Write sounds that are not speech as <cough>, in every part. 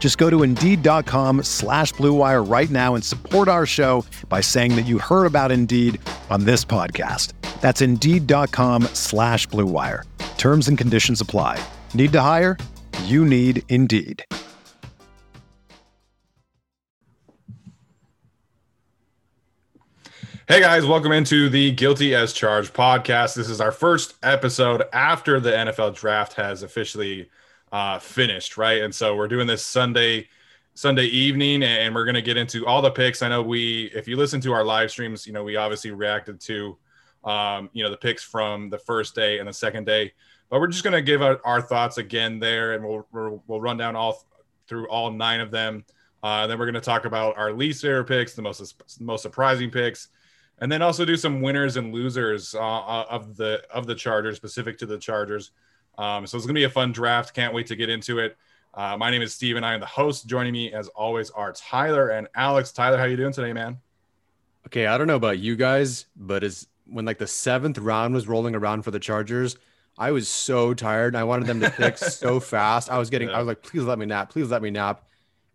Just go to Indeed.com slash BlueWire right now and support our show by saying that you heard about Indeed on this podcast. That's Indeed.com slash BlueWire. Terms and conditions apply. Need to hire? You need Indeed. Hey guys, welcome into the Guilty as Charged podcast. This is our first episode after the NFL draft has officially uh, finished, right? And so we're doing this Sunday Sunday evening, and we're going to get into all the picks. I know we, if you listen to our live streams, you know we obviously reacted to, um, you know, the picks from the first day and the second day, but we're just going to give our, our, thoughts again there, and we'll we'll, run down all through all nine of them. Uh, then we're going to talk about our least favorite picks, the most most surprising picks and then also do some winners and losers uh, uh, of the of the Chargers, specific to the Chargers. Um, so it's gonna be a fun draft. Can't wait to get into it. Uh, my name is Steven. I am the host. Joining me, as always, are Tyler and Alex. Tyler, how you doing today, man? Okay, I don't know about you guys, but as when like the seventh round was rolling around for the Chargers, I was so tired. I wanted them to pick <laughs> so fast. I was getting, yeah. I was like, please let me nap, please let me nap.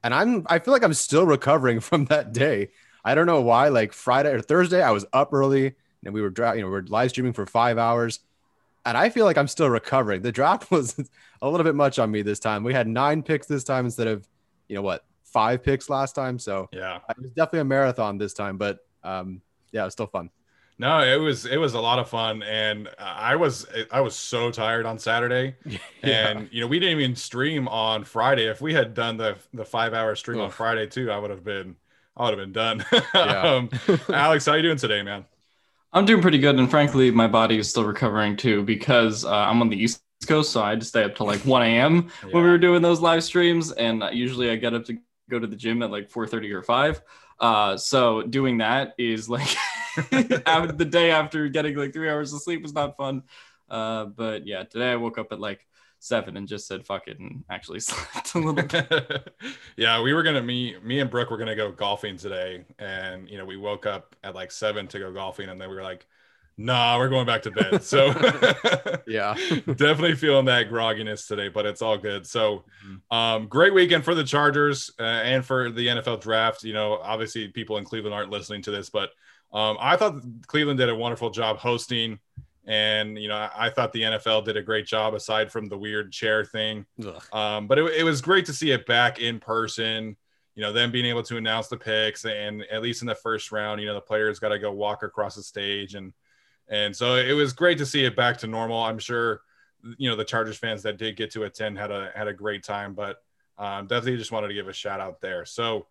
And I'm, I feel like I'm still recovering <laughs> from that day. I don't know why. Like Friday or Thursday, I was up early and we were you know we are live streaming for five hours, and I feel like I'm still recovering. The draft <laughs> was a little bit much on me this time. We had nine picks this time instead of you know what five picks last time. So yeah, it was definitely a marathon this time, but um, yeah, it was still fun. No, it was it was a lot of fun, and I was I was so tired on Saturday, <laughs> yeah. and you know we didn't even stream on Friday. If we had done the the five hour stream Oof. on Friday too, I would have been I would have been done. <laughs> Yeah. um, Alex, how you doing today, man? I'm doing pretty good, and frankly, my body is still recovering too because uh, I'm on the East Coast, so I had to stay up till like 1 a.m. Yeah. when we were doing those live streams, and usually I get up to go to the gym at like 4:30 or 5. Uh, so doing that is like <laughs> the day after getting like three hours of sleep was not fun. Uh, but yeah, today I woke up at like seven and just said fuck it and actually <laughs> slept a little bit. <laughs> yeah, we were gonna me me and Brooke were gonna go golfing today, and you know we woke up at like seven to go golfing, and then we were like, nah, we're going back to bed. <laughs> So yeah, definitely feeling that grogginess today, but it's all good. So mm-hmm. um, great weekend for the Chargers uh, and for the NFL draft. You know, obviously people in Cleveland aren't listening to this, but um, I thought Cleveland did a wonderful job hosting and you know I, I, thought the NFL did a great job aside from the weird chair thing. Um, but it, it, was great to see it back in person. You know, them being able to announce the picks, and at least in the first round, you know, the players got to go walk across the stage, and and so it was great to see it back to normal. I'm sure, you know, the Chargers fans that did get to attend had a had a great time, but um, definitely just wanted to give a shout out there. So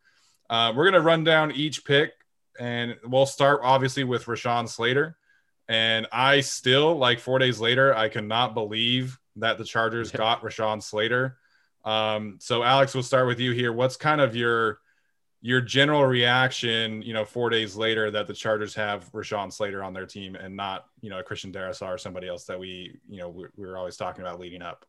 uh, we're gonna run down each pick, and we'll start obviously with Rashawn Slater. And I still, like four days later, I cannot believe that the Chargers got Rashawn Slater. Um, so Alex, we'll start with you here. What's kind of your your general reaction, you know, four days later that the Chargers have Rashawn Slater on their team and not, you know, a Christian Darrisaw or somebody else that we, you know, we, we were always talking about leading up.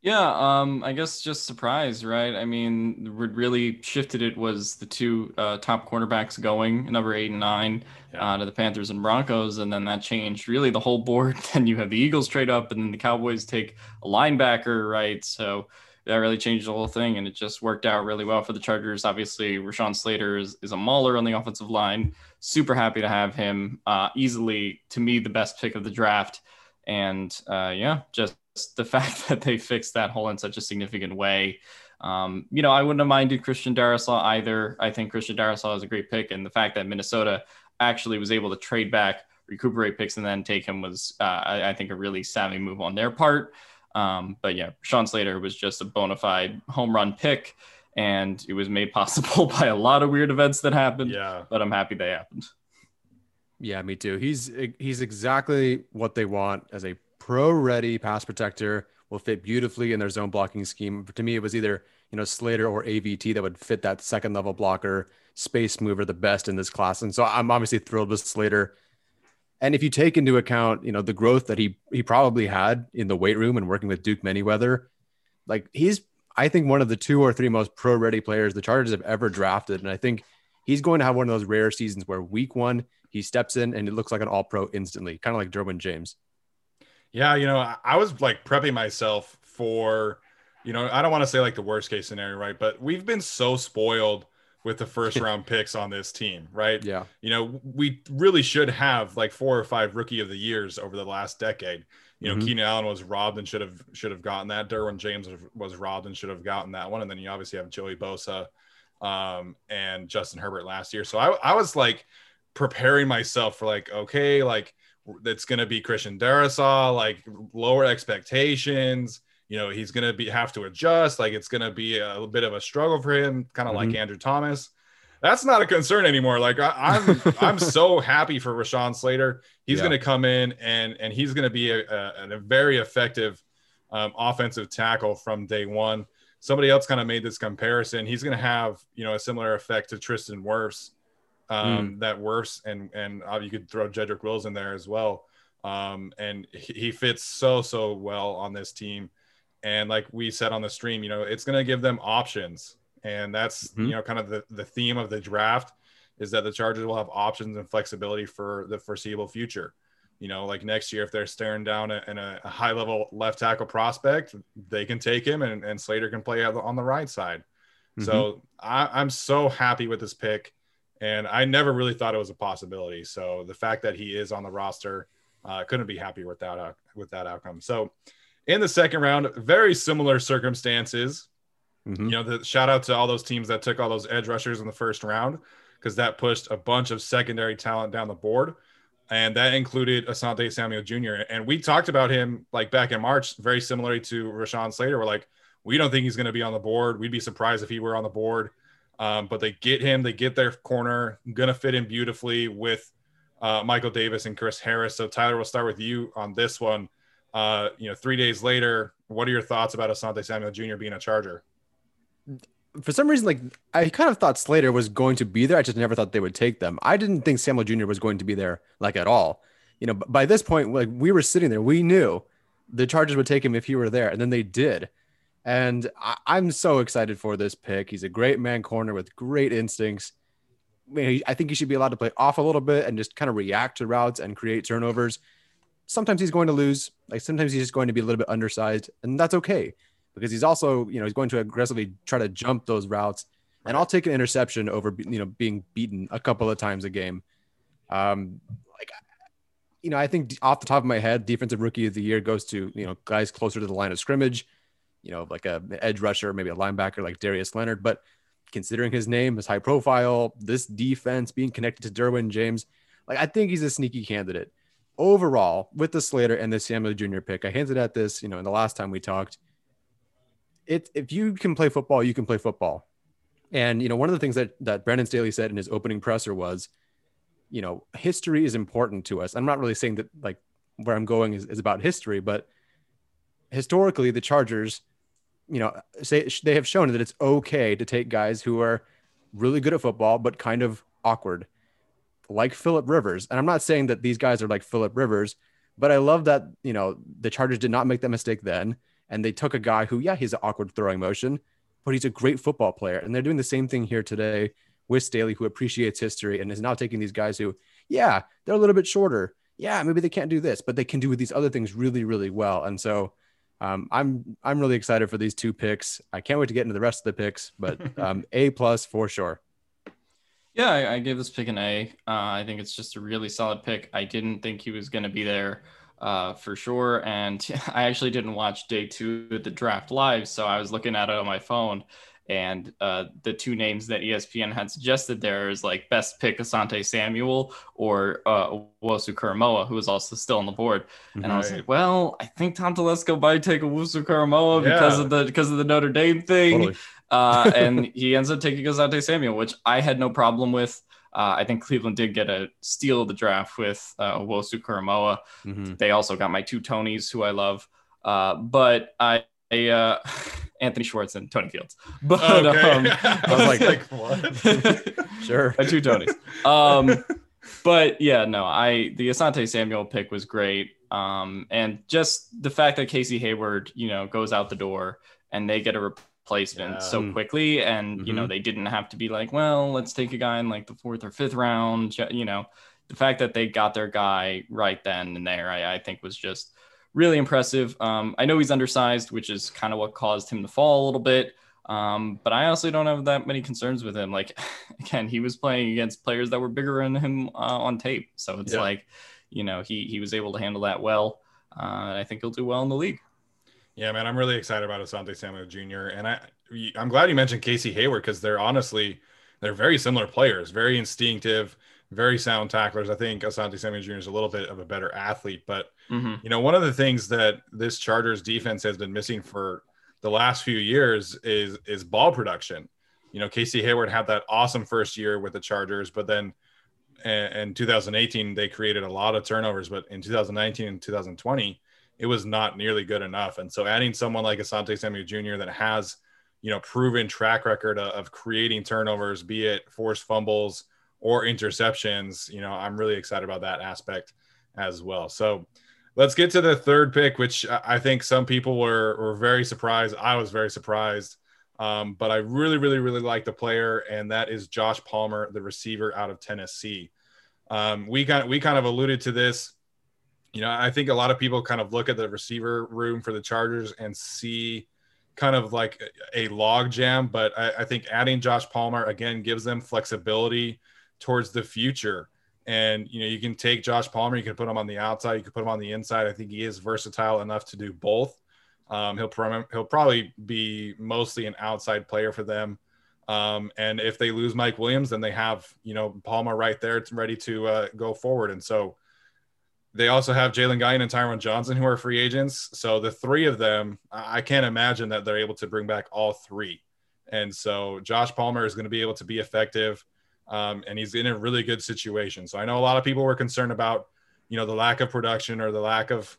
Yeah, um, I guess just surprised, right? I mean, what really shifted it was the two uh, top cornerbacks going, number eight and nine, yeah. uh, to the Panthers and Broncos, and then that changed really the whole board. <laughs> then you have the Eagles trade up, and then the Cowboys take a linebacker, right? So that really changed the whole thing, and it just worked out really well for the Chargers. Obviously, Rashawn Slater is, is a mauler on the offensive line. Super happy to have him. Uh, easily, to me, the best pick of the draft. And uh, yeah, just the fact <laughs> that they fixed that hole in such a significant way. Um, you know, I wouldn't have minded Christian Darrisaw either. I think Christian Darrisaw is a great pick, and the fact that Minnesota actually was able to trade back recuperate picks and then take him was, uh, I, I, think, a really savvy move on their part. Um, but yeah, Sean Slater was just a bona fide home run pick, and it was made <laughs> possible by a lot of weird events that happened. Yeah, but I'm happy they happened. Yeah, me too. He's he's exactly what they want as a pro-ready pass protector. Will fit beautifully in their zone blocking scheme. To me, it was either you know Slater or AVT that would fit that second level blocker space mover the best in this class. And so I'm obviously thrilled with Slater. And if you take into account, you know, the growth that he he probably had in the weight room and working with Duke Manyweather, like he's I think one of the two or three most pro ready players the Chargers have ever drafted. And I think he's going to have one of those rare seasons where week one he steps in and it looks like an all pro instantly, kind of like Derwin James. Yeah, you know, I was like prepping myself for, you know, I don't want to say like the worst case scenario, right? But we've been so spoiled with the first <laughs> round picks on this team, right? Yeah. You know, we really should have like four or five rookie of the years over the last decade. You know, mm-hmm. Keenan Allen was robbed and should have should have gotten that. Derwin James was robbed and should have gotten that one. And then you obviously have Joey Bosa um, and Justin Herbert last year. So I, I was like preparing myself for like, okay, like it's gonna be Christian Darrisaw, like lower expectations you know he's gonna be have to adjust like it's gonna be a, bit of a struggle for him kind of mm-hmm. like andrew thomas. That's not a concern anymore like I, am I'm, <laughs> I'm so happy for rashawn slater. He's yeah. gonna come in and and he's gonna be a, a, a very effective um, offensive tackle from day one. Somebody else kind of made this comparison. He's gonna have you know a similar effect to tristan wirfs um, mm. that worse. and and uh, you could throw Jedrick Wills in there as well um, and he, fits so so well on this team and like we said on the stream, you know, it's going to give them options. And that's, mm-hmm. you know, kind of the, the theme of the draft is that the Chargers will have options and flexibility for the foreseeable future. You know, like next year, if they're staring down a, in a, high level left tackle prospect, they can take him and, and Slater can play on the right side. Mm-hmm. So I, I'm so happy with this pick. And I never really thought it was a possibility. So the fact that he is on the roster, uh, couldn't be happier with that, uh, with that outcome. So in the second round, very similar circumstances. Mm-hmm. You know, the shout out to all those teams that took all those edge rushers in the first round because that pushed a bunch of secondary talent down the board. And that included Asante Samuel Jr. And we talked about him like back in March, very similarly to Rashawn Slater. We're like, we don't think he's going to be on the board. We'd be surprised if he were on the board. Um, but they get him, they get their corner, to fit in beautifully with uh, Michael Davis and Chris Harris. So, Tyler, we'll start with you on this one uh, you know, three days later, what are your thoughts about Asante Samuel Jr. being a Charger? For some reason, like I kind of thought Slater was going to be there. I just never thought they would take them. I didn't think Samuel Jr. was going to be there, like at all. You know, by this point, like we were sitting there, we knew the Chargers would take him if he were there, and then they did. And I, am so excited for this pick. He's a great man corner with great instincts. I, mean, I think he should be allowed to play off a little bit and just kind of react to routes and create turnovers sometimes he's going to lose. Like sometimes he's just going to be a little bit undersized, and that's okay because he's also, you know, he's going to aggressively try to jump those routes. And I'll take an interception over, you know, being beaten a couple of times a game. Um, like, you know, I think off the top of my head, defensive rookie of the year goes to, you know, guys closer to the line of scrimmage, you know, like a edge rusher, maybe a linebacker like Darius Leonard. But considering his name, his high profile, this defense being connected to Derwin James, like I think he's a sneaky candidate overall with the Slater and the Samuel Jr. pick, I hinted at this, you know, in the last time we talked. It if you can play football, you can play football. And you know, one of the things that that Brandon Staley said in his opening presser was, you know, history is important to us. I'm not really saying that like where I'm going is, is about history, but historically the Chargers, you know, say they have shown that it's okay to take guys who are really good at football but kind of awkward like Philip Rivers. And I'm not saying that these guys are like Philip Rivers, but I love that, you know, the Chargers did not make that mistake then. And they took a guy who, yeah, he's an awkward throwing motion, but he's a great football player. And they're doing the same thing here today with Staley, who appreciates history and is now taking these guys who, yeah, they're a little bit shorter. Yeah, maybe they can't do this, but they can do these other things really, really well. And so um, I'm I'm really excited for these two picks. I can't wait to get into the rest of the picks, but <laughs> um, A plus for sure. Yeah, I, I, gave this pick an A. Uh, I think it's just a really solid pick. I didn't think he was going to be there uh, for sure. And <laughs> I actually didn't watch day two of the draft live. So I was looking at it on my phone. And uh, the two names that ESPN had suggested there is like best pick Asante Samuel or uh, Owusu Koramoah, who was also still on the board. And right. I was like, well, I think Tom Telesco might take Owusu Koramoah yeah. because of the because of the Notre Dame thing. Totally. uh, <laughs> and he ends up taking Asante Samuel, which I had no problem with. Uh, I think Cleveland did get a steal of the draft with uh, Owusu Koramoah. Mm-hmm. They also got my two Tonys, who I love. Uh, but I, I uh, <laughs> Anthony Schwartz and Tony Fields. <laughs> But okay. um, <laughs> I was like, like what? <laughs> sure, two Tonys. Um, but yeah, no, I the Asante Samuel pick was great. Um, and just the fact that Casey Hayward, you know, goes out the door and they get a replacement yeah. so quickly, and mm-hmm. you know mm-hmm. they didn't have to be like, well, let's take a guy in like the fourth or fifth round. You know, the fact that they got their guy right then and there, I, I think was just really impressive. Um, I know he's undersized, which is kind of what caused him to fall a little bit. Um, but I honestly don't have that many concerns with him. Like, <laughs> again, he was playing against players that were bigger than him uh, on tape. So it's yeah. like, you know, he, he was able to handle that well. Uh, I think he'll do well in the league. Yeah, man, I'm really excited about Asante Samuel Jr. And I, I'm glad you mentioned Casey Hayward because they're honestly, they're very similar players, very instinctive, very sound tacklers. I think Asante Samuel Jr. is a little bit of a better athlete, but mm-hmm. you know, one of the things that this Chargers defense has been missing for the last few years is is ball production. You know, Casey Hayward had that awesome first year with the Chargers, but then in 2018 they created a lot of turnovers, but in 2019 and 2020 it was not nearly good enough. And so adding someone like Asante Samuel Jr. that has you know proven track record of, of creating turnovers, be it forced fumbles or interceptions, you know, I'm really excited about that aspect as well. So let's get to the third pick, which I think some people were, were very surprised. I was very surprised. Um, but I really, really, really like the player, and that is Josh Palmer, the receiver out of Tennessee. Um, we kind of, we kind of alluded to this. You know, I think a lot of people kind of look at the receiver room for the Chargers and see kind of like a log jam, but I, I think adding Josh Palmer again gives them flexibility towards the future. And you know, you can take Josh Palmer, you can put him on the outside, you can put him on the inside. I think he is versatile enough to do both. Um, he'll he'll probably be mostly an outside player for them. Um, and if they lose Mike Williams, then they have you know Palmer right there, ready to uh, go forward. And so they also have Jalen Guyton and Tyron Johnson, who are free agents. So the three of them, I can't imagine that they're able to bring back all three. And so Josh Palmer is going to be able to be effective um, and he's in a really good situation. So I know a lot of people were concerned about, you know, the lack of production or the lack of,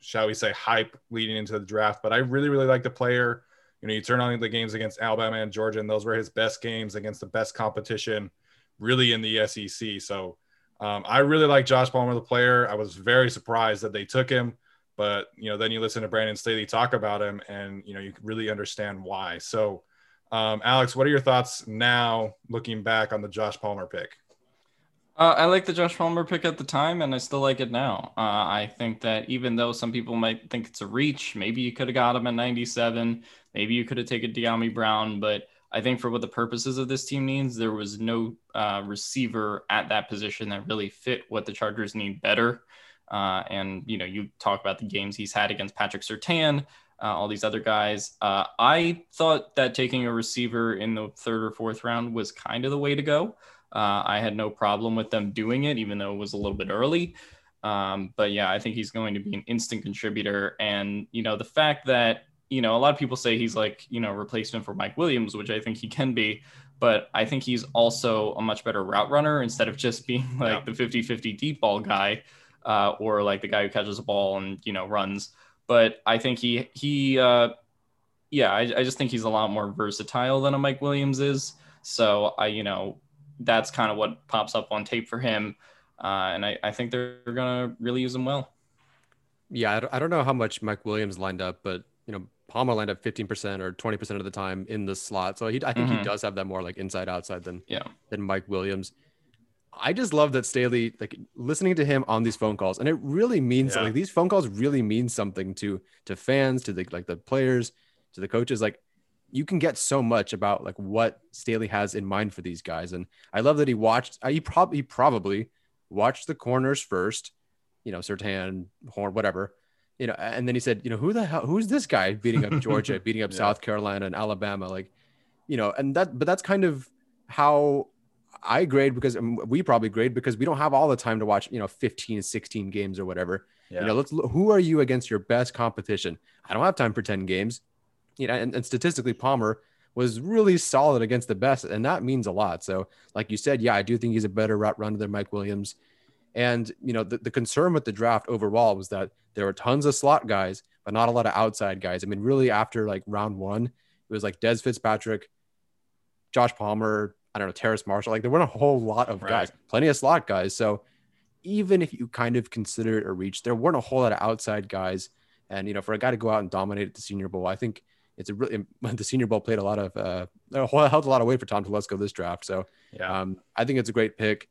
shall we say, hype leading into the draft. But I really, really like the player. You know, you turn on the games against Alabama and Georgia, and those were his best games against the best competition, really in the SEC. So um, I really like Josh Palmer, the player. I was very surprised that they took him, but you know, then you listen to Brandon Staley talk about him, and you know, you really understand why. So um, Alex, what are your thoughts now looking back on the Josh Palmer pick? Uh, I like the Josh Palmer pick at the time, and I still like it now. Uh, I think that even though some people might think it's a reach, maybe you could have got him at 97. Maybe you could have taken Dyami Brown, but I think for what the purposes of this team needs, there was no uh, receiver at that position that really fit what the Chargers need better. Uh, and you know, you talk about the games he's had against Patrick Surtain uh, all these other guys. Uh, I thought that taking a receiver in the third or fourth round was kind of the way to go. Uh, I had no problem with them doing it, even though it was a little bit early. Um, but yeah, I think he's going to be an instant contributor. And, you know, the fact that, you know, a lot of people say he's like, you know, replacement for Mike Williams, which I think he can be. But I think he's also a much better route runner instead of just <laughs> being like yeah. the 50 50 deep ball guy uh, or like the guy who catches a ball and, you know, runs but I think he he uh, yeah, I, I just think he's a lot more versatile than a Mike Williams is. So I you know that's kind of what pops up on tape for him, uh, and I, I think they're gonna really use him well. Yeah, I don't know how much Mike Williams lined up, but you know Palmer lined up 15% or 20% of the time in the slot. So he, I think mm-hmm. he does have that more like inside outside than yeah than Mike Williams. I just love that Staley, like listening to him on these phone calls, and it really means yeah. like these phone calls really mean something to to fans, to the like the players, to the coaches. Like you can get so much about like what Staley has in mind for these guys, and I love that he watched. Uh, he probably probably watched the corners first, you know, Surtain, Horn, whatever, you know, and then he said, you know, who the hell, who's this guy beating up Georgia, <laughs> beating up yeah. South Carolina and Alabama, like, you know, and that, but that's kind of how I grade because um, we probably grade because we don't have all the time to watch, you know, 15, 16 games or whatever. Yeah. You know, let's who are you against your best competition? I don't have time for 10 games. You know, and, and statistically, Palmer was really solid against the best, and that means a lot. So, like you said, yeah, I do think he's a better route runner than Mike Williams. And you know, the, the concern with the draft overall was that there were tons of slot guys, but not a lot of outside guys. I mean, really, after like round one, it was like Dez Fitzpatrick, Josh Palmer, I don't know, Terrace Marshall. Like there weren't a whole lot of right. guys, plenty of slot guys. So even if you kind of consider it a reach, there weren't a whole lot of outside guys. And you know, for a guy to go out and dominate at the Senior Bowl, I think it's a really <laughs> the Senior Bowl played a lot of uh, held a lot of weight for Tom Telesco this draft. So yeah, um, I think it's a great pick,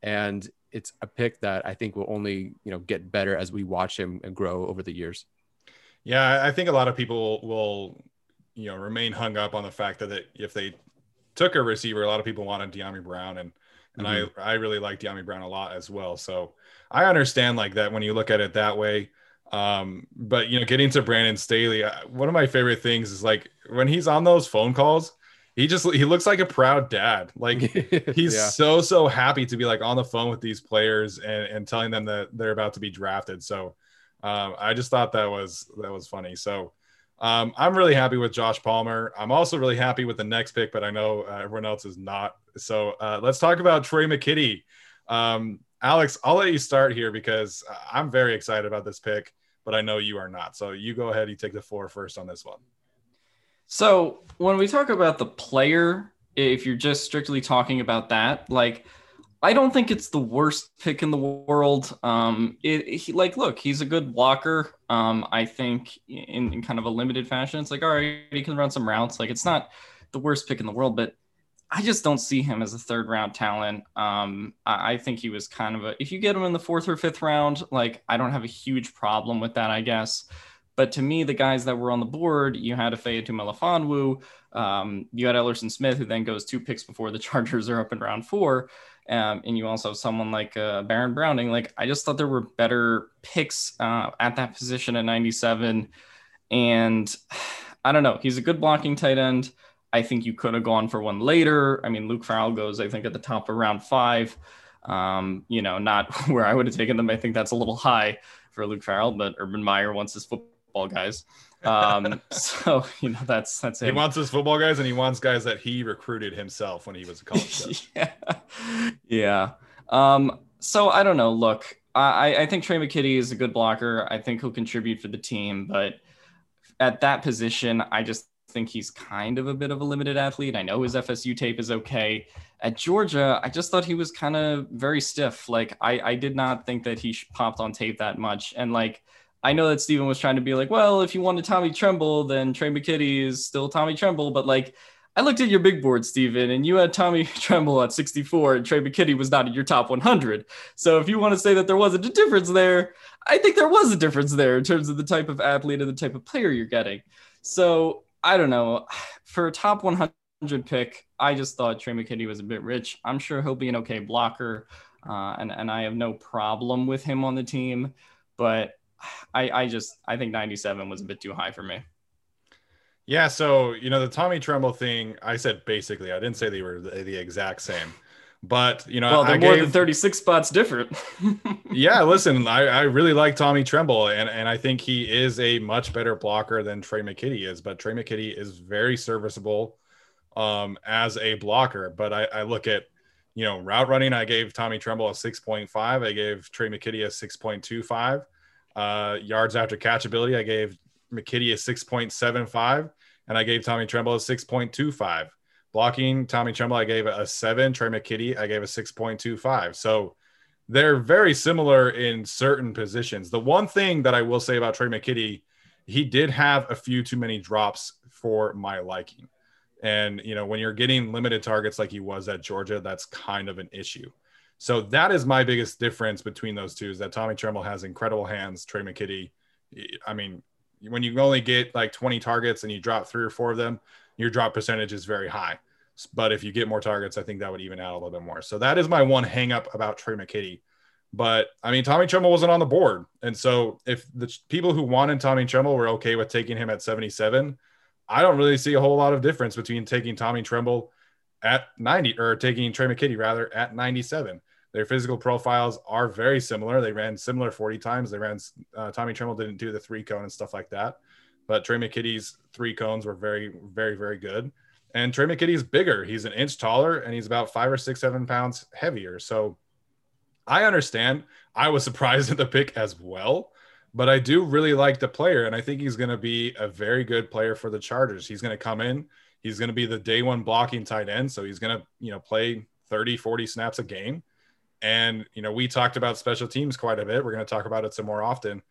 and it's a pick that I think will only you know get better as we watch him and grow over the years. Yeah, I think a lot of people will you know remain hung up on the fact that if they took a receiver, a lot of people wanted Dyami Brown, and and mm-hmm. I I really like Dyami Brown a lot as well. So I understand like that when you look at it that way. Um, but you know, getting to Brandon Staley, uh, one of my favorite things is like when he's on those phone calls, he just he looks like a proud dad. Like <laughs> he's yeah. so so happy to be like on the phone with these players and and telling them that they're about to be drafted. So um, I just thought that was that was funny. So um, I'm really happy with Josh Palmer. I'm also really happy with the next pick, but I know uh, everyone else is not. So uh, let's talk about Tre' McKitty. Um, Alex, I'll let you start here because I'm very excited about this pick, but I know you are not. So you go ahead. You take the floor first on this one. So when we talk about the player, if you're just strictly talking about that, like I don't think it's the worst pick in the world. Um, it, he, like, look, he's a good blocker. Um, I think in, in kind of a limited fashion, it's like, all right, he can run some routes. Like, it's not the worst pick in the world, but I just don't see him as a third round talent. Um, I, I, think he was kind of a, if you get him in the fourth or fifth round, like, I don't have a huge problem with that, I guess. But to me, the guys that were on the board, you had Ifeatu Melifonwu, um, you had Ellerson Smith, who then goes two picks before the <laughs> Chargers are up in round four. Um, and you also have someone like uh, Baron Browning. Like I just thought there were better picks uh, at that position at 97, and <sighs> I don't know. He's a good blocking tight end. I think you could have gone for one later. I mean, Luke Farrell goes, I think, at the top of round five. Um, you know, not <laughs> where I would have taken them. I think that's a little high for Luke Farrell, but Urban Meyer wants his football guys. Um, <laughs> so you know that's that's it. He wants his football guys, and he wants guys that he recruited himself when he was a college. <laughs> yeah, yeah. Um, so I don't know. Look, I I think Tre' McKitty is a good blocker. I think he'll contribute for the team, but at that position, I just think he's kind of a bit of a limited athlete. I know his FSU tape is okay. At Georgia, I just thought he was kind of very stiff. Like I, I did not think that he popped on tape that much. And like I know that Steven was trying to be like, well, if you wanted Tommy Tremble, then Tre' McKitty is still Tommy Tremble. But like, I looked at your big board, Steven, and you had Tommy <laughs> Tremble at 64, and Tre' McKitty was not in your top 100. So if you want to say that there wasn't a difference there, I think there was a difference there in terms of the type of athlete and the type of player you're getting. So I don't know. <sighs> For a top 100 pick, I just thought Tre' McKitty was a bit rich. I'm sure he'll be an okay blocker, uh, and and I have no problem with him on the team. But I, I just I think 97 was a bit too high for me. Yeah, so you know the Tommy Tremble thing, I said basically, I didn't say they were the, the exact same, but you know, well, they're I more gave, than 36 spots different. <laughs> yeah, listen, I, I really like Tommy Tremble, and and I think he is a much better blocker than Tre' McKitty is, but Tre' McKitty is very serviceable um, as a blocker. But I, I look at you know route running, I gave Tommy Tremble a 6.5, I gave Tre' McKitty a 6.25 uh, yards after catch ability, I gave McKitty a 6.75, and I gave Tommy Tremble a 6.25. Blocking, Tommy Tremble, I gave a seven. Tre' McKitty, I gave a 6.25. So they're very similar in certain positions. The one thing that I will say about Tre' McKitty, he did have a few too many drops for my liking. And, you know, when you're getting limited targets like he was at Georgia, that's kind of an issue. So that is my biggest difference between those two is that Tommy Tremble has incredible hands. Tre' McKitty, I mean, when you only get like 20 targets and you drop three or four of them, your drop percentage is very high. But if you get more targets, I think that would even out a little bit more. So that is my one hang up about Tre' McKitty. But I mean, Tommy Tremble wasn't on the board. And so if the people who wanted Tommy Tremble were okay with taking him at 77, I don't really see a whole lot of difference between taking Tommy Tremble at 90 or taking Tre' McKitty rather at 97. Their physical profiles are very similar. They ran similar 40 times. They ran, uh, Tommy Tremble didn't do the three cone and stuff like that. But Tre' McKitty's three cones were very, very, very good. And Tre' McKitty's bigger. He's an inch taller and he's about five or six, seven pounds heavier. So I understand. I was <laughs> surprised at the pick as well, but I do really like the player. And I think he's going to be a very good player for the Chargers. He's going to come in, he's going to be the day one blocking tight end. So he's going to, you know, play 30, 40 snaps a game. And, you know, we talked about special teams quite a bit. We're going to talk about it some more often.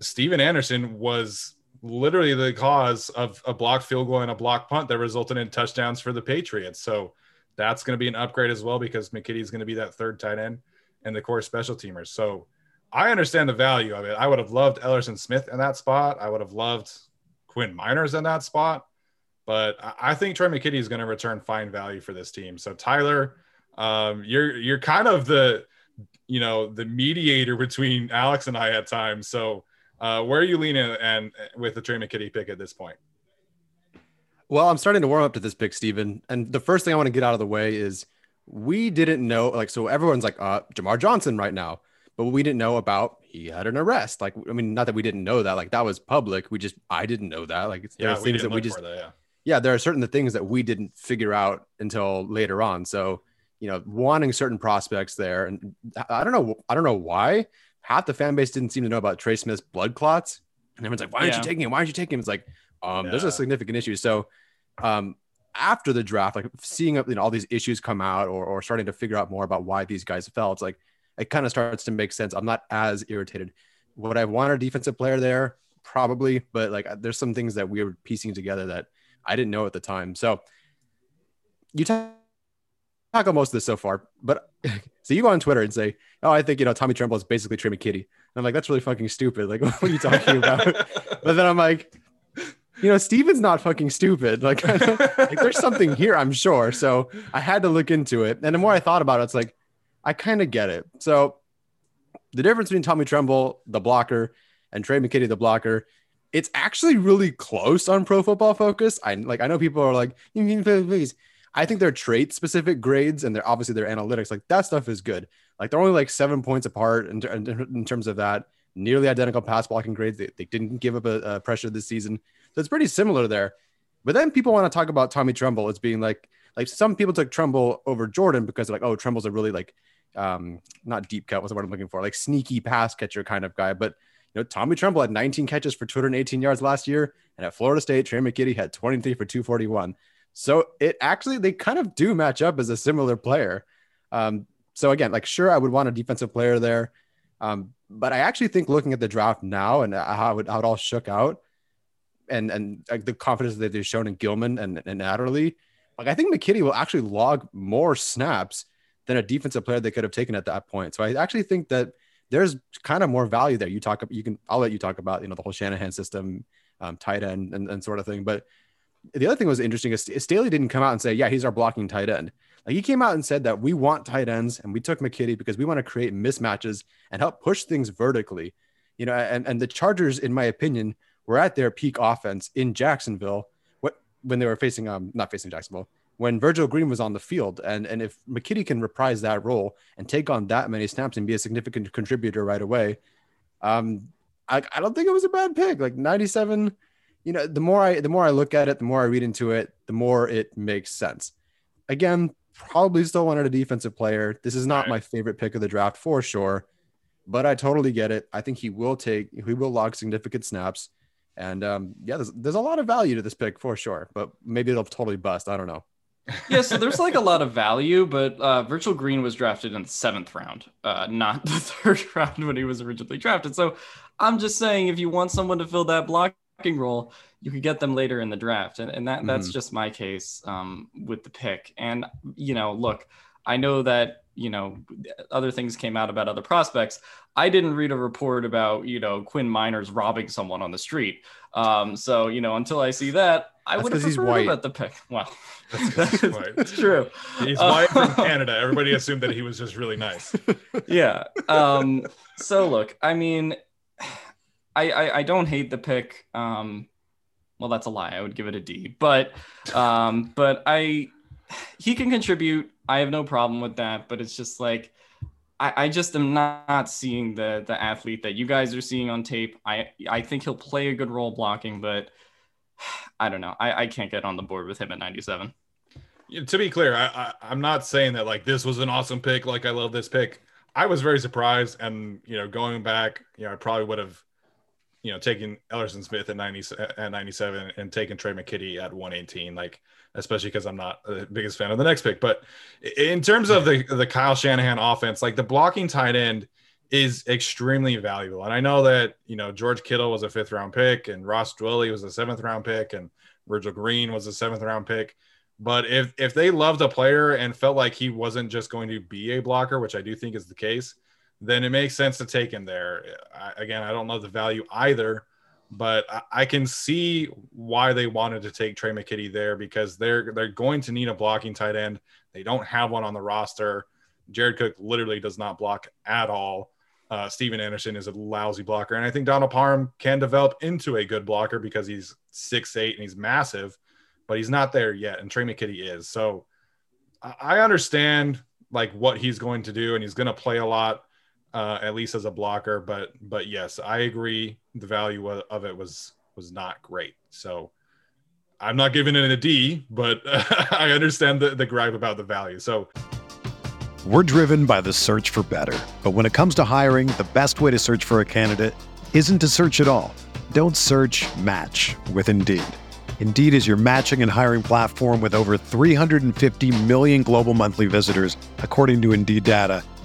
Stephen Anderson was literally the cause of a blocked field goal and a blocked punt that resulted in touchdowns for the Patriots. So that's going to be an upgrade as well because McKitty is going to be that third tight end and the core special teamers. So I understand the value of it. I would have loved Ellerson Smith in that spot. I would have loved Quinn Meinerz in that spot. But I think Tre' McKitty is going to return fine value for this team. So Tyler, um, you're you're kind of the you know the mediator between Alex and I at times. So uh, where are you leaning and with the Tre' McKitty pick at this point? Well, I'm starting to warm up to this pick, Stephen. And the first thing I want to get out of the way is we didn't know, like, so everyone's like, uh, Jamar Johnson right now, but we didn't know about he had an arrest. Like, I mean, not that we didn't know that, like, that was public. We just, I didn't know that. Like, there yeah, things that we just, that, yeah. yeah, there are certain things that we didn't figure out until later on. So, you know, wanting certain prospects there, and I don't know, I don't know why half the fan base didn't seem to know about Trey Smith's blood clots, and everyone's like, "Why aren't yeah. you taking him? Why aren't you taking him?" It's like, um, yeah. there's a significant issue. So, um, after the draft, like seeing you know, all these issues come out or, or starting to figure out more about why these guys fell, it's like it kind of starts to make sense. I'm not as irritated. Would I want a defensive player there? Probably, but like there's some things that we were piecing together that I didn't know at the time. So you talk about most of this so far, but <laughs> so you go on Twitter and say, "Oh, I think you know Tommy Tremble is basically Tre' McKitty." And I'm like, "That's really fucking stupid." Like, <laughs> what are you talking about? <laughs> but then I'm like, you know, Steven's not fucking stupid. Like, like, there's something here, I'm sure. So I had to look into it. And the more I thought about it, it's like, I kind of get it. So the difference between Tommy Tremble, the blocker, and Tre' McKitty, the blocker, it's actually really close on pro football focus. I like, I know people are like, please. I think they're trait specific grades and they're obviously their analytics. Like that stuff is good. Like they're only like seven points apart in, in, terms of that. Nearly identical pass blocking grades. They, they didn't give up a, a pressure this season. So it's pretty similar there. But then people want to talk about Tommy Tremble as being like, like some people took Tremble over Jordan because they're like, oh, Tremble's a really like, um, not deep cut. What's the word I'm looking for? Like sneaky pass catcher kind of guy. But you know, Tommy Tremble had 19 catches for 218 yards last year, and at Florida State, Tre' McKitty had 23 for 241. So it actually they kind of do match up as a similar player. Um, so again, like sure, I would want a defensive player there, um, but I actually think looking at the draft now and how it, how it all shook out, and and the confidence that they've shown in Gilman and, and Adderley, like I think McKitty will actually log more snaps than a defensive player they could have taken at that point. So I actually think that there's kind of more value there. You talk, you can, I'll let you talk about, you know, the whole Shanahan system, um, tight end and, and sort of thing. But the other thing was interesting is Staley didn't come out and say, yeah, he's our blocking tight end. Like he came out and said that we want tight ends and we took McKitty because we want to create mismatches and help push things vertically. You know, and, and the Chargers, in my opinion, were at their peak offense in Jacksonville what when they were facing um not facing Jacksonville when Virgil Green was on the field and and if McKitty can reprise that role and take on that many snaps and be a significant contributor right away um I, I don't think it was a bad pick like 97 you know the more I the more I look at it the more I read into it the more it makes sense again probably still wanted a defensive player this is not right. my favorite pick of the draft for sure but I totally get it I think he will take he will log significant snaps and um, yeah, there's, there's a lot of value to this pick for sure, but maybe it'll totally bust. I don't know. <laughs> yeah, so there's like a lot of value, but uh, Virgil Green was drafted in the seventh round, uh, not <laughs> the third round when he was originally drafted. So I'm just saying, if you want someone to fill that blocking role, you could get them later in the draft, and, and that that's mm-hmm. just my case um, with the pick. And you know, look, I know that you know other things came out about other prospects. I didn't read a report about you know Quinn Meinerz robbing someone on the street. Um, so you know until I see that, I would have preferred at the pick. <laughs> Well, that's, that's <laughs> true. He's white from <laughs> Canada. Everybody assumed that he was just really nice. Yeah. Um, so look, I mean, I, I, I don't hate the pick. Um, well, that's a lie. I would give it a D, but um, but I he can contribute. I have no problem with that, but it's just like I, I just am not seeing the the athlete that you guys are seeing on tape. I I think he'll play a good role blocking, but <sighs> I don't know. I, I can't get on the board with him at 97. to be clear, I, I am not saying that like this was an awesome pick. Like I love this pick. I was very surprised, and you know, going back, you know, I probably would have, you know, taking Ellerson Smith at 90 at 97 and taking Tre' McKitty at 118. Like especially because I'm not the biggest fan of the next pick. But in terms of the the Kyle Shanahan offense, like the blocking tight end is extremely valuable. And I know that you know George Kittle was a fifth round pick, and Ross Dwelley was a seventh round pick, and Virgil Green was a seventh round pick. But if if they loved a player and felt like he wasn't just going to be a blocker, which I do think is the case, then it makes sense to take him there. I, again, I don't know the value either but I can see why they wanted to take Tre' McKitty there because they're they're going to need a blocking tight end. They don't have one on the roster. Jared Cook literally does not block at all. Uh, Stephen Anderson is a lousy blocker, and I think Donald Parham can develop into a good blocker because he's six eight and he's massive, but he's not there yet. And Tre' McKitty is. So I understand like what he's going to do, and he's going to play a lot uh, at least as a blocker. But but yes, I agree. The value of it was was not great. So I'm not giving it a D, but <laughs> I understand the, the gripe about the value. So we're driven by the search for better. But when it comes to hiring, the best way to search for a candidate isn't to search at all. Don't search match with Indeed. Indeed is your matching and hiring platform with over 350 million global monthly visitors, according to Indeed data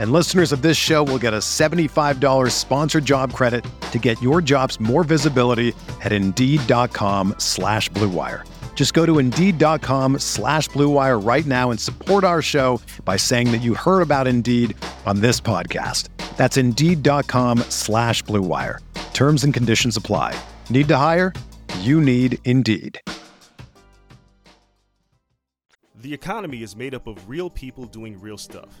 And listeners of this show will get a $75 sponsored job credit to get your jobs more visibility at Indeed.com slash BlueWire. Just go to Indeed.com slash BlueWire right now and support our show by saying that you heard about Indeed on this podcast. That's Indeed.com slash BlueWire. Terms and conditions apply. Need to hire? You need Indeed. The economy is made up of real people doing real stuff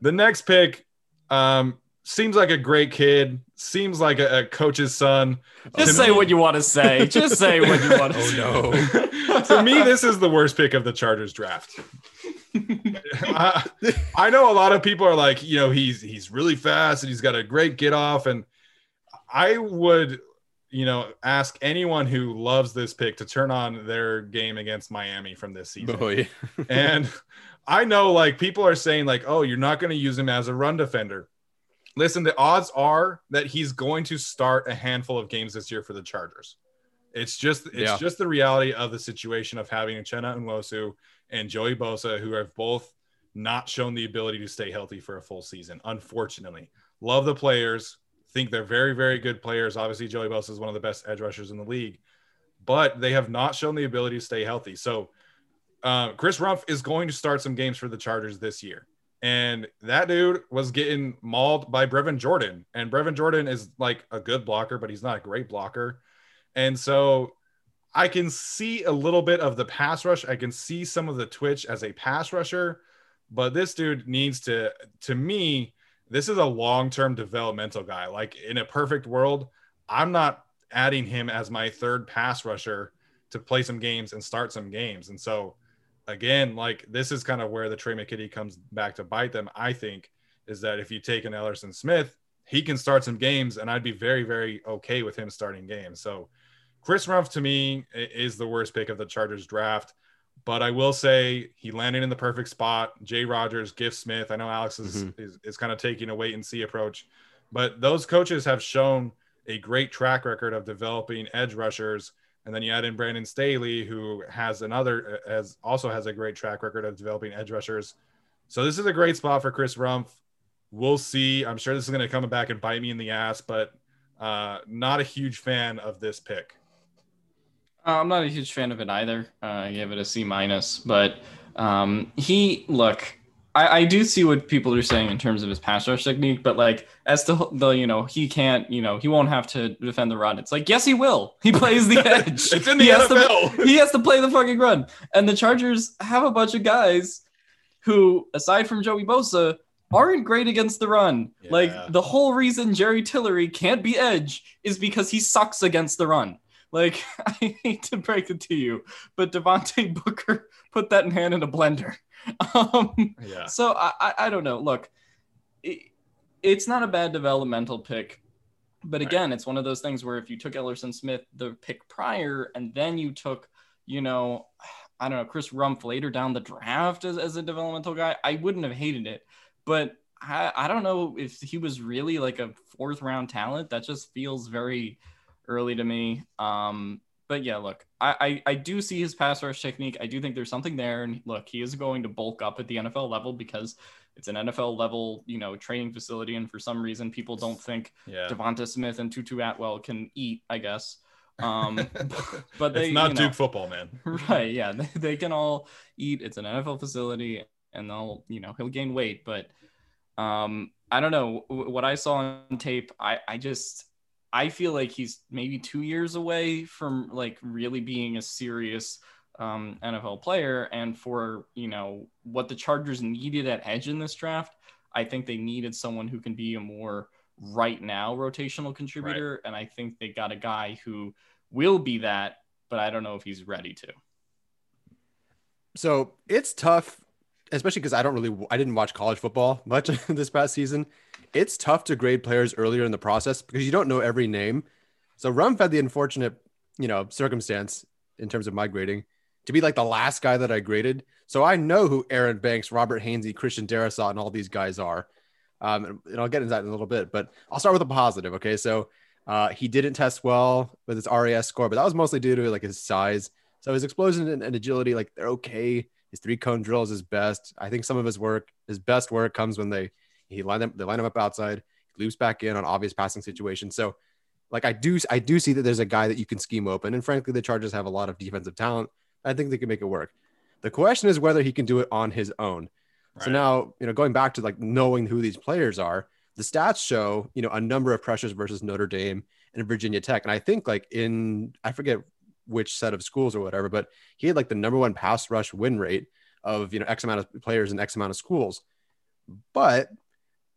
The next pick um, seems like a great kid. Seems like a, a coach's son. Just say me, what you want to say. <laughs> Just say what you want to say. Oh no. <laughs> to me, this is the worst pick of the Chargers draft. I, I know a lot of people are like, you know, he's he's really fast and he's got a great get off. And I would, you know, ask anyone who loves this pick to turn on their game against Miami from this season. Oh, yeah. and I know like people are saying like, oh, you're not going to use him as a run defender. Listen, the odds are that he's going to start a handful of games this year for the Chargers. It's just it's yeah. just the reality of the situation of having Uchenna Nwosu and Joey Bosa, who have both not shown the ability to stay healthy for a full season. Unfortunately, love the players. Think they're very, very good players. Obviously, Joey Bosa is one of the best edge rushers in the league, but they have not shown the ability to stay healthy. So uh, Chris Rumph is going to start some games for the Chargers this year. And that dude was getting mauled by Brevin Jordan. And Brevin Jordan is like a good blocker, but he's not a great blocker. And so I can see a little bit of the pass rush. I can see some of the twitch as a pass rusher, but this dude needs to, to me, this is a long-term developmental guy. Like in a perfect world, I'm not adding him as my third pass rusher to play some games and start some games. And so again, like this is kind of where the Tre' McKitty comes back to bite them, I think, is that if you take an Ellerson Smith, he can start some games, and I'd be very, very okay with him starting games. So Chris Rumph to me is the worst pick of the Chargers draft. But I will say he landed in the perfect spot. Jay Rodgers, Giff Smith. I know Alex is, mm-hmm. is, is kind of taking a wait and see approach, but those coaches have shown a great track record of developing edge rushers. And then you add in Brandon Staley, who has another has also has a great track record of developing edge rushers. So this is a great spot for Chris Rumph. We'll see. I'm sure this is going to come back and bite me in the ass, but uh, not a huge fan of this pick. Uh, I'm not a huge fan of it either. Uh, I gave it a C minus, but um, he look. I, I do see what people are saying in terms of his pass rush technique, but like as to the you know he can't you know he won't have to defend the run. It's like yes he will. He plays the <laughs> edge. it's in the he NFL. Has to, he has to play the fucking run. And the Chargers have a bunch of guys who, aside from Joey Bosa, aren't great against the run. Yeah. Like the whole reason Jerry Tillery can't be edge is because he sucks against the run. Like, <laughs> I hate to break it to you, but Devontae <laughs> Booker put that in hand in a blender. <laughs> Um, yeah. So I, I, I, don't know. Look, it, it's not a bad developmental pick, but again, right. it's one of those things where if you took Ellerson Smith the pick prior, and then you took, you know, I don't know, Chris Rumph later down the draft as, as a developmental guy, I wouldn't have hated it. But I, I don't know if he was really like a fourth round talent. That just feels very early to me. Um, but yeah, look, I, I, I do see his pass rush technique. I do think there's something there. And look, he is going to bulk up at the NFL level because it's an NFL level, you know, training facility. And for some reason, people don't think yeah. Devonta Smith and Tutu Atwell can eat, I guess. Um, <laughs> <laughs> but they, it's not you know, Duke football, man. <laughs> Right. Yeah. They, they can all eat. It's an NFL facility and they'll, you know, he'll gain weight. But um, I don't know what I saw on tape. I, I just, I feel like he's maybe two years away from like really being a serious um, NFL player. And for you know what the Chargers needed at edge in this draft, I think they needed someone who can be a more right now rotational contributor. Right. And I think they got a guy who will be that, but I don't know if he's ready to. So it's tough, especially because I don't really I didn't watch college football much <laughs> this past season it's tough to grade players earlier in the process because you don't know every name. So Rumph had the unfortunate, you know, circumstance in terms of my grading to be like the last guy that I graded. So I know who Aaron Banks, Robert Hainsey, Christian Darrisaw, and all these guys are. Um, and I'll get into that in a little bit, but I'll start with a positive. Okay, so uh, he didn't test well with his RAS score, but that was mostly due to like his size. So his explosion and, and agility, like they're okay. His three cone drill is his best. I think some of his work, his best work, comes when they he line them, they line him up outside, he loops back in on obvious passing situations. So, like I do, I do see that there's a guy that you can scheme open, and frankly, the Chargers have a lot of defensive talent. I think they can make it work. The question is whether he can do it on his own. Right. So now, you know, going back to like knowing who these players are, the stats show, you know, a number of pressures versus Notre Dame and Virginia Tech. And I think like in, I forget which set of schools or whatever, but he had like the number one pass rush win rate of, you know, X amount of players in X amount of schools. But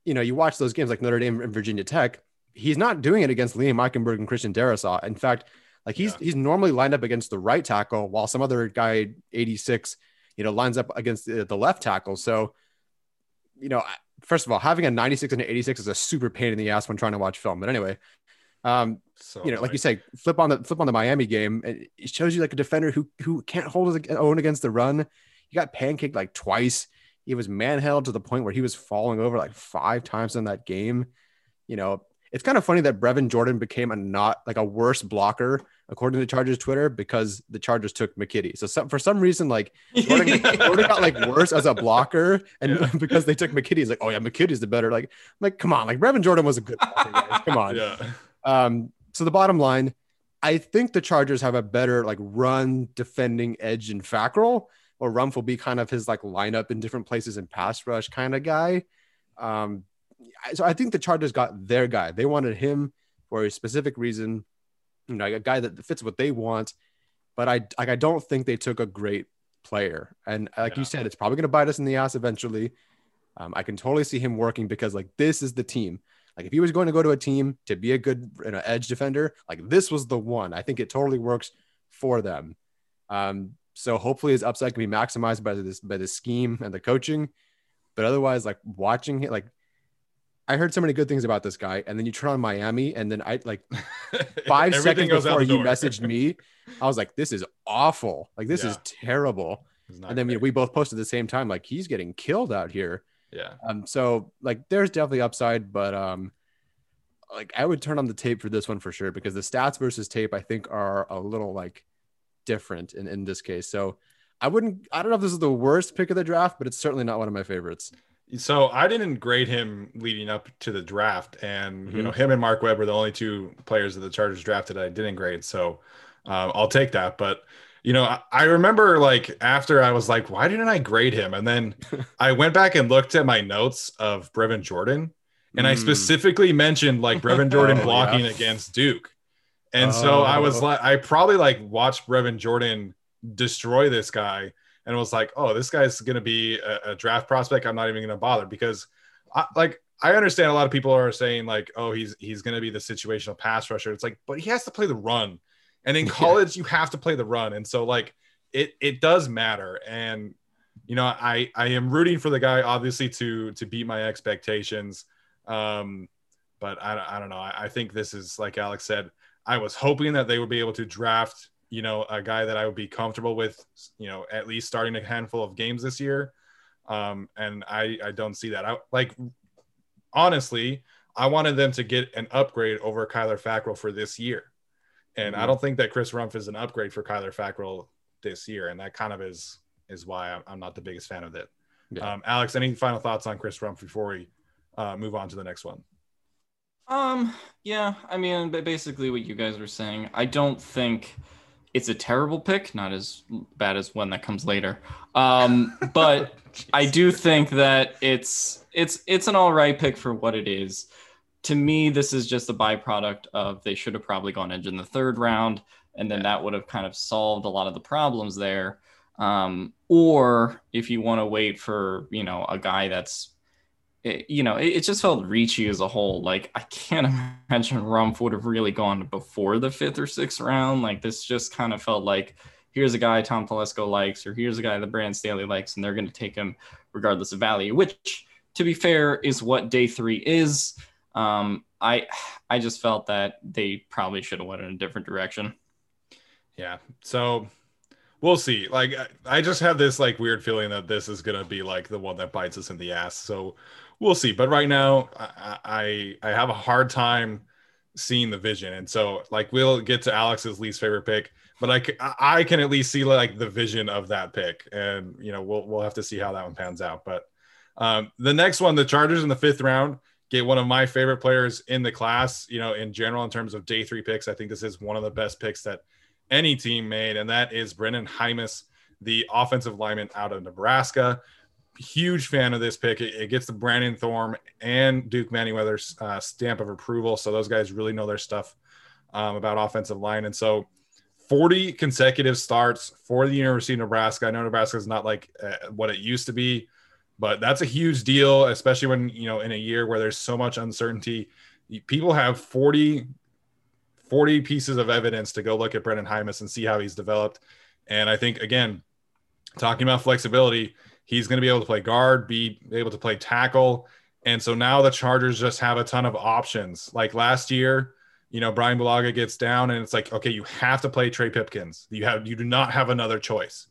you know, you watch those games like Notre Dame and Virginia Tech, he's not doing it against Liam Eichenberg and Christian Darrisaw. In fact, like he's yeah. he's normally lined up against the right tackle while some other guy 86, you know, lines up against the, the left tackle. So, you know, first of all, having a 96 and an 86 is a super pain in the ass when trying to watch film. But anyway, um, so you know, like you say, flip on the flip on the Miami game, and it shows you like a defender who who can't hold his own against the run. He got pancaked like twice. He was manheld to the point where he was falling over like five times in that game. You know, it's kind of funny that Brevin Jordan became a not like a worse blocker according to Chargers Twitter because the Chargers took McKitty. So some, for some reason, like Jordan, <laughs> Jordan, got like worse as a blocker, and yeah. <laughs> because they took McKitty, he's like, oh yeah, McKitty's the better. Like, like come on, like Brevin Jordan was a good blocker, guys. <laughs> Come on. Yeah. Um. So the bottom line, I think the Chargers have a better like run defending edge in Fackrell or Rumph will be kind of his like lineup in different places and pass rush kind of guy. Um, so I think the Chargers got their guy. They wanted him for a specific reason, you know, a guy that fits what they want. But I like I don't think they took a great player. And like yeah. you said, it's probably going to bite us in the ass eventually. Um, I can totally see him working because like this is the team. Like if he was going to go to a team to be a good you know, edge defender, like this was the one. I think it totally works for them. Um, so hopefully his upside can be maximized by this by the scheme and the coaching. But otherwise, like watching it, like I heard so many good things about this guy, and then you turn on Miami, and then I like <laughs> five seconds before you messaged me, I was like, "This is awful! Like this yeah. is terrible." And then we, we both posted at the same time, like he's getting killed out here. Yeah. Um. So like, there's definitely upside, but um, like I would turn on the tape for this one for sure because the stats versus tape I think are a little like different in in this case. So I wouldn't. I don't know if this is the worst pick of the draft, but it's certainly not one of my favorites. So I didn't grade him leading up to the draft, and mm-hmm. you know him and Mark Webb were the only two players that the Chargers drafted I didn't grade. So um, I'll take that. But you know, I, I, remember like after I was like, why didn't I grade him? And then <laughs> I went back and looked at my notes of Brevin Jordan, and mm. I specifically mentioned like Brevin <laughs> Jordan oh, blocking yeah. against Duke. And oh. so I was oh. like, I probably like watched Brevin Jordan destroy this guy and was like, oh, this guy's going to be a, a, draft prospect. I'm not even going to bother because, I, like, I understand a lot of people are saying like, oh, he's he's going to be the situational pass rusher. It's like, but he has to play the run, and in <laughs> college yeah. you have to play the run, and so like it it does matter. And you know, I I am rooting for the guy obviously to to beat my expectations. Um, but I, I don't know. I, I think this is like Alex said. I was hoping that they would be able to draft you know, a guy that I would be comfortable with, you know, at least starting a handful of games this year. Um, and I, I don't see that. I like, honestly, I wanted them to get an upgrade over Kyler Fackrell for this year. And mm-hmm. I don't think that Chris Rumph is an upgrade for Kyler Fackrell this year. And that kind of is, is why I'm, not the biggest fan of it. Yeah. Um, Alex, any final thoughts on Chris Rumph before we uh, move on to the next one? Um, yeah, I mean, basically what you guys were saying. I don't think it's a terrible pick, not as bad as one that comes later. Um, <laughs> but I do think that it's it's it's an all right pick for what it is. To me, this is just a byproduct of they should have probably gone edge in the third round, and then that would have kind of solved a lot of the problems there. Um, or if you want to wait for you know a guy that's it, you know, it, it, just felt reachy as a whole. Like I can't <laughs> imagine Rumph would have really gone before the fifth or sixth round. Like this just kind of felt like here's a guy Tom Telesco likes, or here's a guy that Brand Staley likes, and they're going to take him regardless of value. Which, to be fair, is what day three is. Um, I I just felt that they probably should have went in a different direction. Yeah. So we'll see. Like I just have this like weird feeling that this is gonna be like the one that bites us in the ass. So we'll see. But right now, I, I, I have a hard time seeing the vision, and so like we'll get to Alex's least favorite pick, but I, I can at least see like the vision of that pick, and you know we'll we'll have to see how that one pans out. But um, the next one, the Chargers in the fifth round get one of my favorite players in the class. You know, in general, in terms of day three picks, I think this is one of the best picks that any team made, and that is Brenden Jaimes, the offensive lineman out of Nebraska huge fan of this pick. It, it gets the Brandon Thorn and Duke Manyweather's uh, stamp of approval. So those guys really know their stuff um, about offensive line. And so 40 consecutive starts for the University of Nebraska. I know Nebraska is not like uh, what it used to be, but that's a huge deal, especially when, you know, in a year where there's so much uncertainty. People have 40, 40 pieces of evidence to go look at Brenden Jaimes and see how he's developed. And I think, again, talking about flexibility, He's going to be able to play guard, be able to play tackle. And so now the Chargers just have a ton of options. Like last year, you know, Brian Bulaga gets down and it's like, okay, you have to play Trey Pipkins. You have you do not have another choice.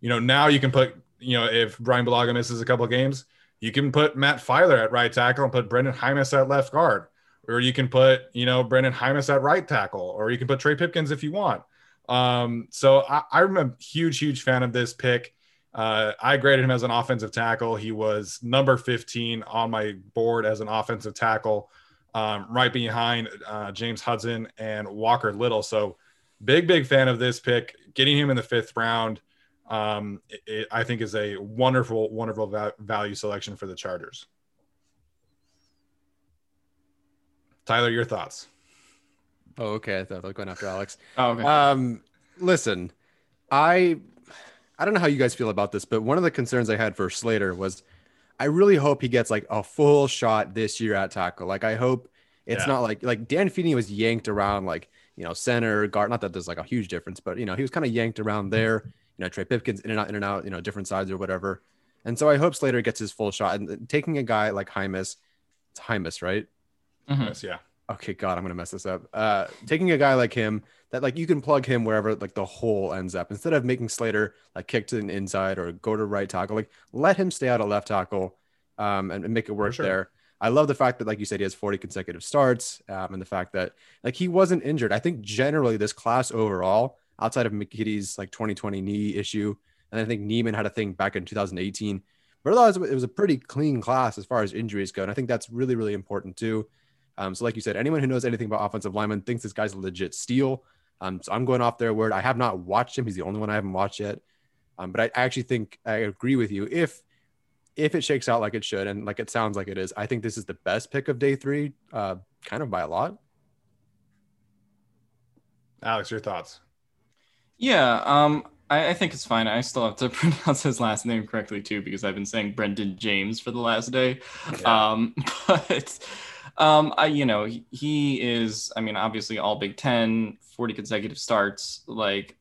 You know, now you can put, you know, if Brian Bulaga misses a couple games, you can put Matt Feiler at right tackle and put Brenden Jaimes at left guard. Or you can put, you know, Brenden Jaimes at right tackle, or you can put Trey Pipkins if you want. Um, so I, I'm a huge, huge fan of this pick. Uh, I graded him as an offensive tackle. He was number 15 on my board as an offensive tackle, um, right behind uh, James Hudson and Walker Little. So, big, big fan of this pick. Getting him in the fifth round, um, it, it, I think, is a wonderful, wonderful va- value selection for the Chargers. Tyler, your thoughts? Oh, okay. I thought I was going after Alex. Oh, okay. Um, listen, I I don't know how you guys feel about this, but one of the concerns I had for Slater was I really hope he gets like a full shot this year at tackle. Like I hope it's Yeah. not like like Dan Feeney was yanked around like you know center guard. Not that there's like a huge difference, but you know he was kind of yanked around there. You know Trey Pipkins in and out, in and out. You know different sides or whatever. And so I hope Slater gets his full shot. And taking a guy like Hymus, it's Hymus, right? Mhm. Yes, yeah. Okay, God, I'm gonna mess this up. Uh, taking a guy like him that like you can plug him wherever like the hole ends up instead of making Slater like kick to an inside or go to right tackle. Like let him stay out at left tackle, um, and, and make it work sure. there. I love the fact that like you said he has 40 consecutive starts, um, and the fact that like he wasn't injured. I think generally this class overall, outside of McKitty's like 2020 knee issue, and I think Niemann had a thing back in 2018. But otherwise, it was a pretty clean class as far as injuries go, and I think that's really really important too. Um, so, like you said, anyone who knows anything about offensive linemen thinks this guy's a legit steal. Um, so I'm going off their word. I have not watched him. He's the only one I haven't watched yet. Um, but I actually think I agree with you. If if it shakes out like it should and like it sounds like it is, I think this is the best pick of day three, uh, kind of by a lot. Alex, your thoughts? Yeah, um, I, I think it's fine. I still have to <laughs> pronounce his last name correctly too because I've been saying Brendan James for the last day. Yeah. Um, <laughs> but um, I, you know, he, is. I mean, obviously all Big Ten, forty consecutive starts, like,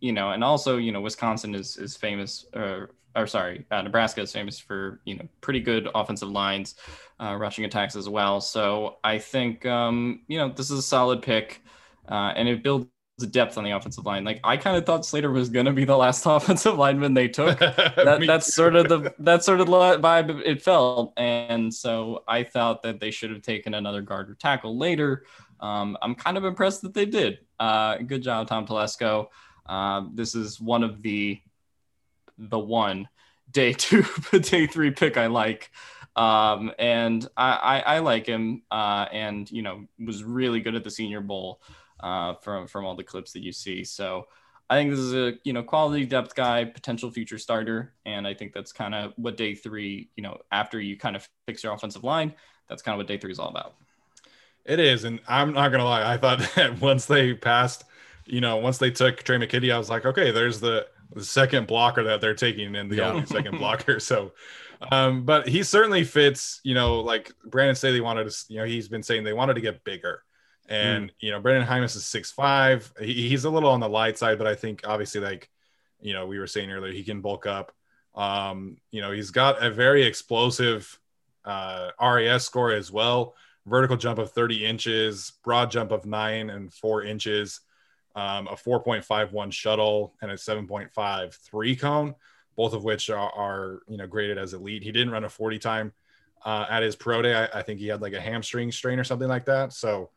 you know, and also you know, Wisconsin is is famous. Uh, or sorry, uh, Nebraska is famous for you know pretty good offensive lines, uh, rushing attacks as well. So I think um, you know this is a solid pick, uh, and it builds depth on the offensive line. Like I kind of thought Slater was going to be the last <laughs> offensive lineman they took. <laughs> That, that's sort of the that sort of the vibe it felt, and so I thought that they should have taken another guard or tackle later. Um, I'm kind of impressed that they did. Uh, good job, Tom Telesco. Uh, this is one of the the one day <laughs> two day three pick I like. Um, and I, I, I like him uh, and you know was really good at the senior bowl uh, from from all the clips that you see. So I think this is a you know quality depth guy, potential future starter, and I think that's kind of what day three, you know, after you kind of fix your offensive line, that's kind of what day three is all about. It is, and I'm not gonna lie. I thought <laughs> that once they passed, you know, once they took Tre' McKitty, I was like, okay, there's the, the second blocker that they're taking, and the Yeah. only second <laughs> blocker. So, um, but he certainly fits. You know, like Brandon Staley wanted to. You know, he's been saying they wanted to get bigger, and you know, Brandon Hymus is six five. He, he's a little on the light side, but I think obviously, like, you know, we were saying earlier, he can bulk up. Um, you know, he's got a very explosive uh, RAS score as well vertical jump of 30 inches, broad jump of nine and four inches, um, a 4.51 shuttle, and a 7.5 three cone, both of which are, are you know graded as elite. He didn't run a 40 time uh, at his pro day. I, I think he had like a hamstring strain or something like that. So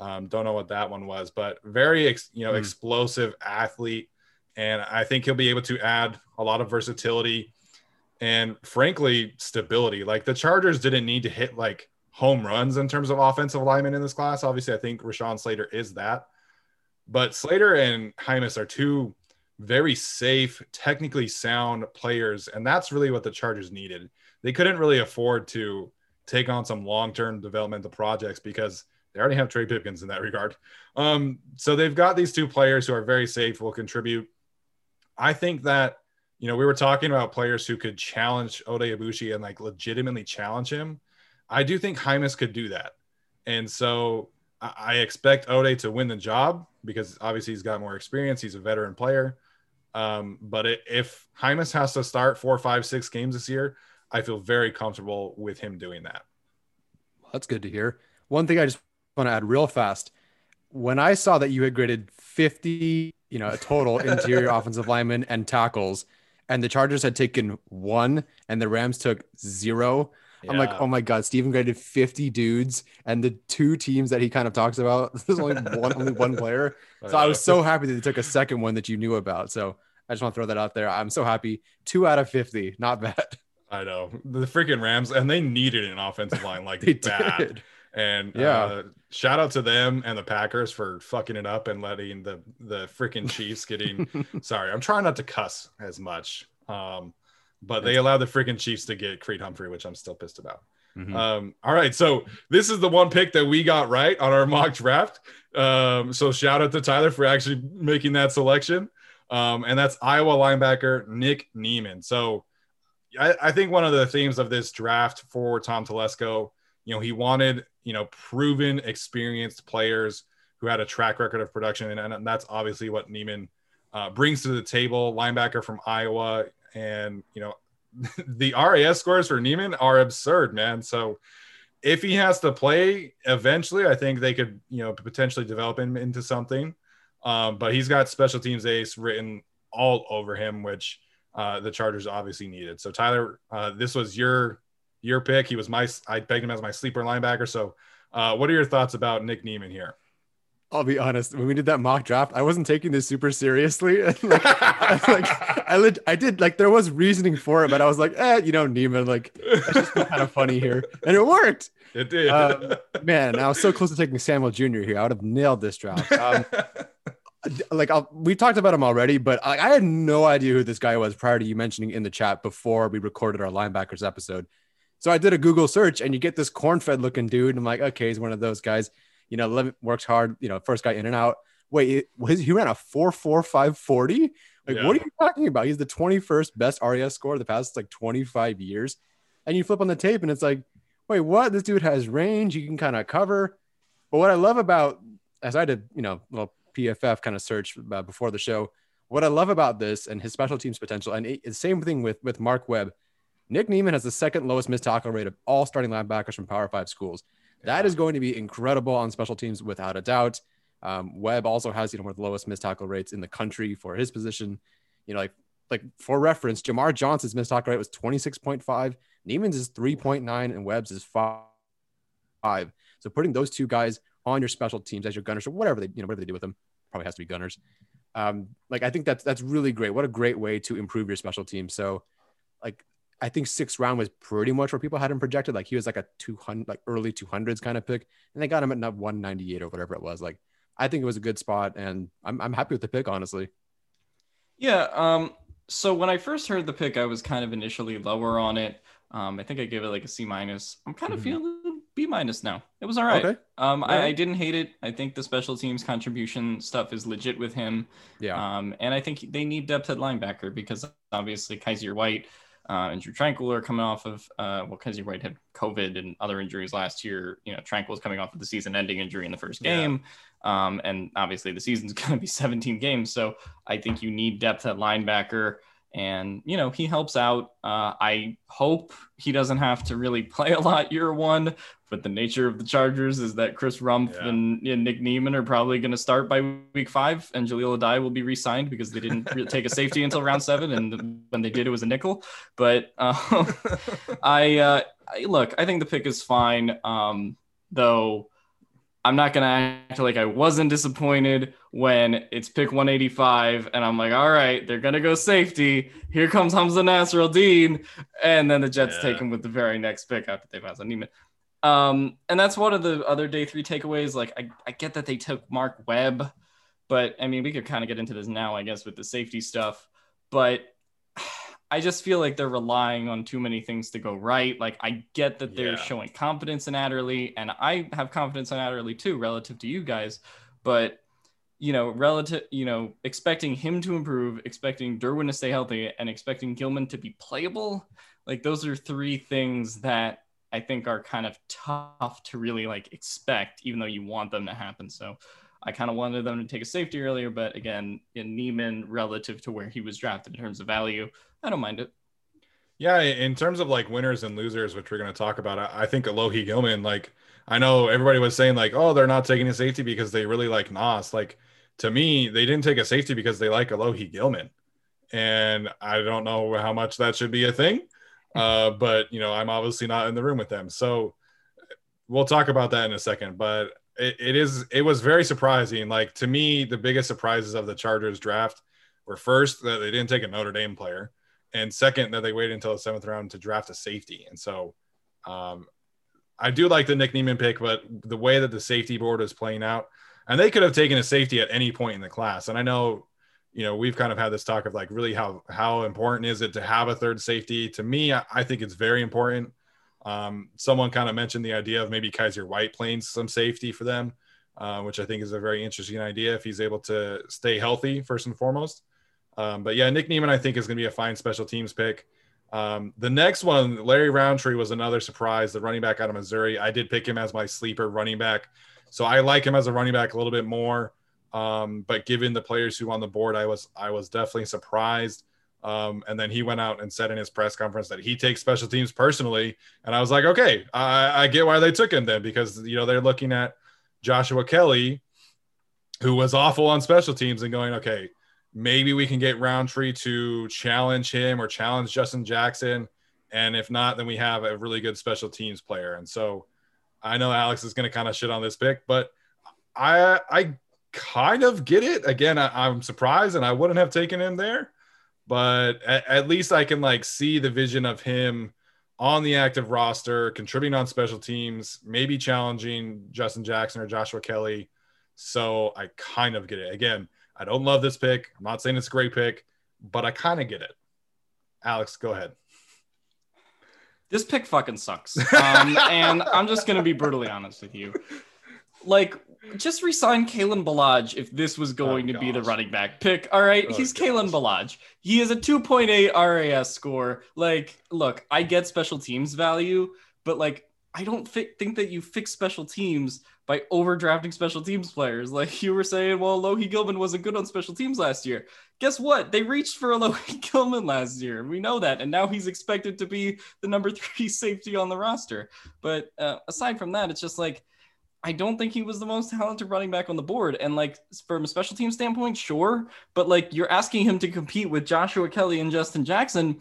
um, don't know what that one was, but very ex, you know Hmm. explosive athlete, and I think he'll be able to add a lot of versatility and frankly stability. Like the Chargers didn't need to hit like home runs in terms of offensive linemen in this class. Obviously, I think Rashawn Slater is that. But Slater and Hymus are two very safe, technically sound players, and that's really what the Chargers needed. They couldn't really afford to take on some long-term developmental projects because they already have Trey Pipkins in that regard. Um, so they've got these two players who are very safe, will contribute. I think that you know we were talking about players who could challenge Oday Aboushi and like legitimately challenge him. I do think Hymus could do that, and so I I expect Oday to win the job because obviously he's got more experience. He's a veteran player. Um, but it, if Hymus has to start four, five, six games this year, I feel very comfortable with him doing that. That's good to hear. One thing I just want to add real fast. When I saw that you had graded 50, you know, a total <laughs> interior offensive linemen and tackles, and the Chargers had taken one and the Rams took zero, I'm like, oh my God, Steven graded 50 dudes, and the two teams that he kind of talks about, <laughs> there's only one only one player. <laughs> So I was so happy that they took a second one that you knew about. So I just want to throw that out there. I'm so happy. Two out of 50, not bad. I know the freaking Rams, and they needed an offensive line like They bad. did. And Yeah. uh, shout out to them and the Packers for fucking it up and letting the the freaking Chiefs getting. <laughs> sorry, I'm trying not to cuss as much. Um, but they allowed the freaking Chiefs to get Creed Humphrey, which I'm still pissed about. Mhm. Um, all right, so this is the one pick that we got right on our mock draft. Um, so shout out to Tyler for actually making that selection. Um, and that's Iowa linebacker Nick Niemann. So I, I think one of the themes of this draft for Tom Telesco, you know, he wanted, you know, proven, experienced players who had a track record of production. And, and that's obviously what Niemann uh, brings to the table. Linebacker from Iowa. And, you know, <laughs> the RAS scores for Niemann are absurd, man. So if he has to play eventually, I think they could, you know, potentially develop him into something. Um, but he's got special teams ace written all over him, which uh, the Chargers obviously needed. So Tyler, uh, this was your your pick. He was my I pegged him as my sleeper linebacker. So uh, what are your thoughts about Nick Niemann here? I'll be honest. When we did that mock draft, I wasn't taking this super seriously. <laughs> like, I, like, I, I did like there was reasoning for it, but I was like, eh, you know, Niemann, like that's just kind of funny here, and it worked. It did. Um, man, I was so close to taking Samuel Jr. here. I would have nailed this draft. Um, <laughs> like I'll, we talked about him already, but I, I, had no idea who this guy was prior to you mentioning in the chat before we recorded our linebackers episode. So I did a Google search, and you get this corn-fed looking dude. I'm like, okay, he's one of those guys you know, works hard, you know, first guy in and out. Wait, was he ran a 4.4540? Like, yeah. what are you talking about? He's the 21st best RAS score of the past like 25 years. And you flip on the tape and it's like, wait, what? This dude has range. He can kind of cover. But what I love about, as I did, you know, a little PFF kind of search uh, before the show, what I love about this and his special teams potential, and the same thing with with Mark Webb. Nick Niemann has the second lowest missed tackle rate of all starting linebackers from Power Five schools. That is going to be incredible on special teams without a doubt. Um, Webb also has you know one of the lowest missed tackle rates in the country for his position. You know, like like for reference, Jamar Johnson's missed tackle rate was 26.5, Niemann's is 3.9, and Webb's is five. So putting those two guys on your special teams as your gunners or whatever they you know whatever they do with them probably has to be gunners. Um, like I think that's that's really great. What a great way to improve your special team. So like I think sixth round was pretty much where people had him projected. Like he was like a 200, like early 200s kind of pick. And they got him at 198 or whatever it was. Like, I think it was a good spot. And I'm, I'm happy with the pick, honestly. Yeah. Um, so when I first heard the pick, I was kind of initially lower on it. Um, I think I gave it like a C minus. I'm kind of mm-hmm. feeling B minus now. It was all right. Okay. Um, I, I, didn't hate it. I think the special teams contribution stuff is legit with him. Yeah. Um, and I think they need depth at linebacker because obviously Kyzir White uh, and Drue Tranquill are coming off of, uh, well, you right had COVID and other injuries last year. You know, Tranquill was coming off of the season ending injury in the first game. Yeah. Um, and obviously the season's <laughs> going to be 17 games. So I think you need depth at linebacker. And, you know, he helps out. Uh, I hope he doesn't have to really <laughs> play a lot year one, but the nature of the Chargers is that Chris Rumph yeah. and, and, Nick Niemann are probably going to start by week five, and Jahleel Addae will be re-signed because they didn't take a safety until round seven, and when they did, it was a nickel. But um, <laughs> I, uh, I, look, I think the pick is fine, um, though. I'm not going to act like I wasn't disappointed when it's pick 185 and I'm like, all right, they're going to go safety. Here comes Hamsah Nasirildeen. And then the Jets yeah. take him with the very next pick after they pass on. Um, and that's one of the other day three takeaways. Like, I, I get that they took Mark Webb, but I mean, we could kind of get into this now, I guess, with the safety stuff. But I just feel like they're relying on too many things to go right. Like, I get that they're yeah. showing confidence in Adderley, and I have confidence in Adderley too, relative to you guys. But you know, relative, you know, expecting him to improve, expecting Derwin to stay healthy, and expecting Gilman to be playable, like those are three things that I think are kind of tough to really like expect, even though you want them to happen. So I kind of wanted them to take a safety earlier, but again, in Niemann relative to where he was drafted in terms of value, I don't mind it. Yeah, in terms of like winners and losers, which we're going to talk about, I, I think Alohi Gilman, like I know everybody was saying like, oh, they're not taking a safety because they really like Nas. Like to me, they didn't take a safety because they like Alohi Gilman, and I don't know how much that should be a thing. Uh, but you know, I'm obviously not in the room with them, so we'll talk about that in a second. But it, it is it was very surprising. Like to me, the biggest surprises of the Chargers draft were first that they didn't take a Notre Dame player, and second that they waited until the seventh round to draft a safety. And so, um, I do like the Nick Niemann pick, but the way that the safety board is playing out, and they could have taken a safety at any point in the class. And I know you know we've kind of had this talk of like really how how important is it to have a third safety to me i, I think it's very important um, someone kind of mentioned the idea of maybe Kyzir White playing some safety for them uh, which i think is a very interesting idea if he's able to stay healthy first and foremost um, but yeah nick niemann i think is going to be a fine special teams pick Um, the next one, Larry Rountree, was another surprise. The running back out of Missouri. I did pick him as my sleeper running back, so I like him as a running back a little bit more. Um, but given the players who were on the board, I was I was definitely surprised. Um, and then he went out and said in his press conference that he takes special teams personally. And I was like, okay, I, I get why they took him then because you know they're looking at Joshua Kelley, who was awful on special teams, and going, okay, maybe we can get Rountree to challenge him or challenge Justin Jackson. And if not, then we have a really good special teams player. And so I know Alex is going to kind of shit on this pick, but I I kind of get it. Again, I, am surprised, and I wouldn't have taken him there, but at, at, least I can like see the vision of him on the active roster, contributing on special teams, maybe challenging Justin Jackson or Joshua Kelley. So I kind of get it. Again, I don't love this pick. I'm not saying it's a great pick, but I kind of get it. Alex, go ahead. This pick fucking sucks. Um, <laughs> and I'm just going to be brutally honest with you. Like, just resign Kalen Ballage if this was going oh, to be the running back pick. All right, oh, he's gosh. Kalen Ballage. He has a 2.8 RAS score. Like, look, I get special teams value, but like, I don't fi- think that you fix special teams by overdrafting special teams players. Like you were saying, well, Alohi Gilman wasn't good on special teams last year. Guess what? They reached for <laughs> a Alohi Gilman last year. We know that. And now he's expected to be the number <laughs> three safety on the roster. But uh, aside from that, it's just like, I don't think he was the most talented running back on the board. And like from a special team standpoint, sure. But like you're asking him to compete with Joshua Kelley and Justin Jackson.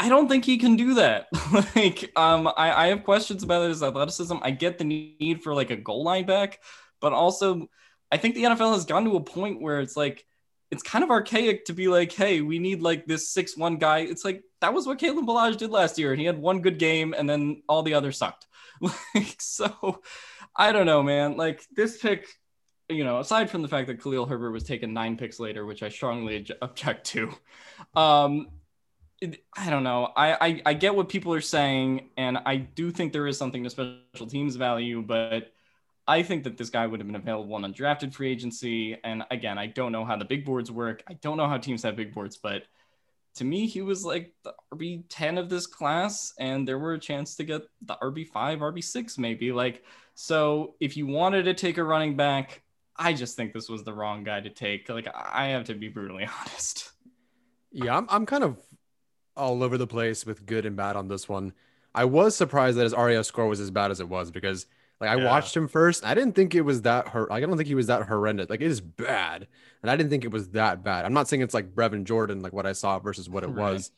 I don't think he can do that. <laughs> like, um, I, I have questions about his athleticism. I get the need for like a goal line back, but also I think the NFL has gotten to a point where it's like it's kind of archaic to be like, hey, we need like this six one guy. It's like that was what Kalen Ballage did last year, and he had one good game, and then all the others sucked. <laughs> like, so I don't know, man. Like this pick, you know, aside from the fact that Khalil Herbert was taken nine picks later, which I strongly object to, um, I don't know. I, I, I get what people are saying, and I do think there is something to special teams value, but I think that this guy would have been available on undrafted free agency. And again, I don't know how the big boards work. I don't know how teams have big boards, but to me, he was like the RB 10 of this class, and there were a chance to get the RB 5, RB 6, maybe. Like, so if you wanted to take a running back, I just think this was the wrong guy to take. Like, I have to be brutally <laughs> honest. Yeah, I'm, I'm kind of all over the place with good and bad on this one. I was surprised that his RAS score was as bad as it was because like I yeah. watched him first. I didn't think it was that hurt. Like, I don't think he was that horrendous. Like it is bad, and I didn't think it was that bad. I'm not saying it's like Brevin Jordan, like what I saw versus what it right. was,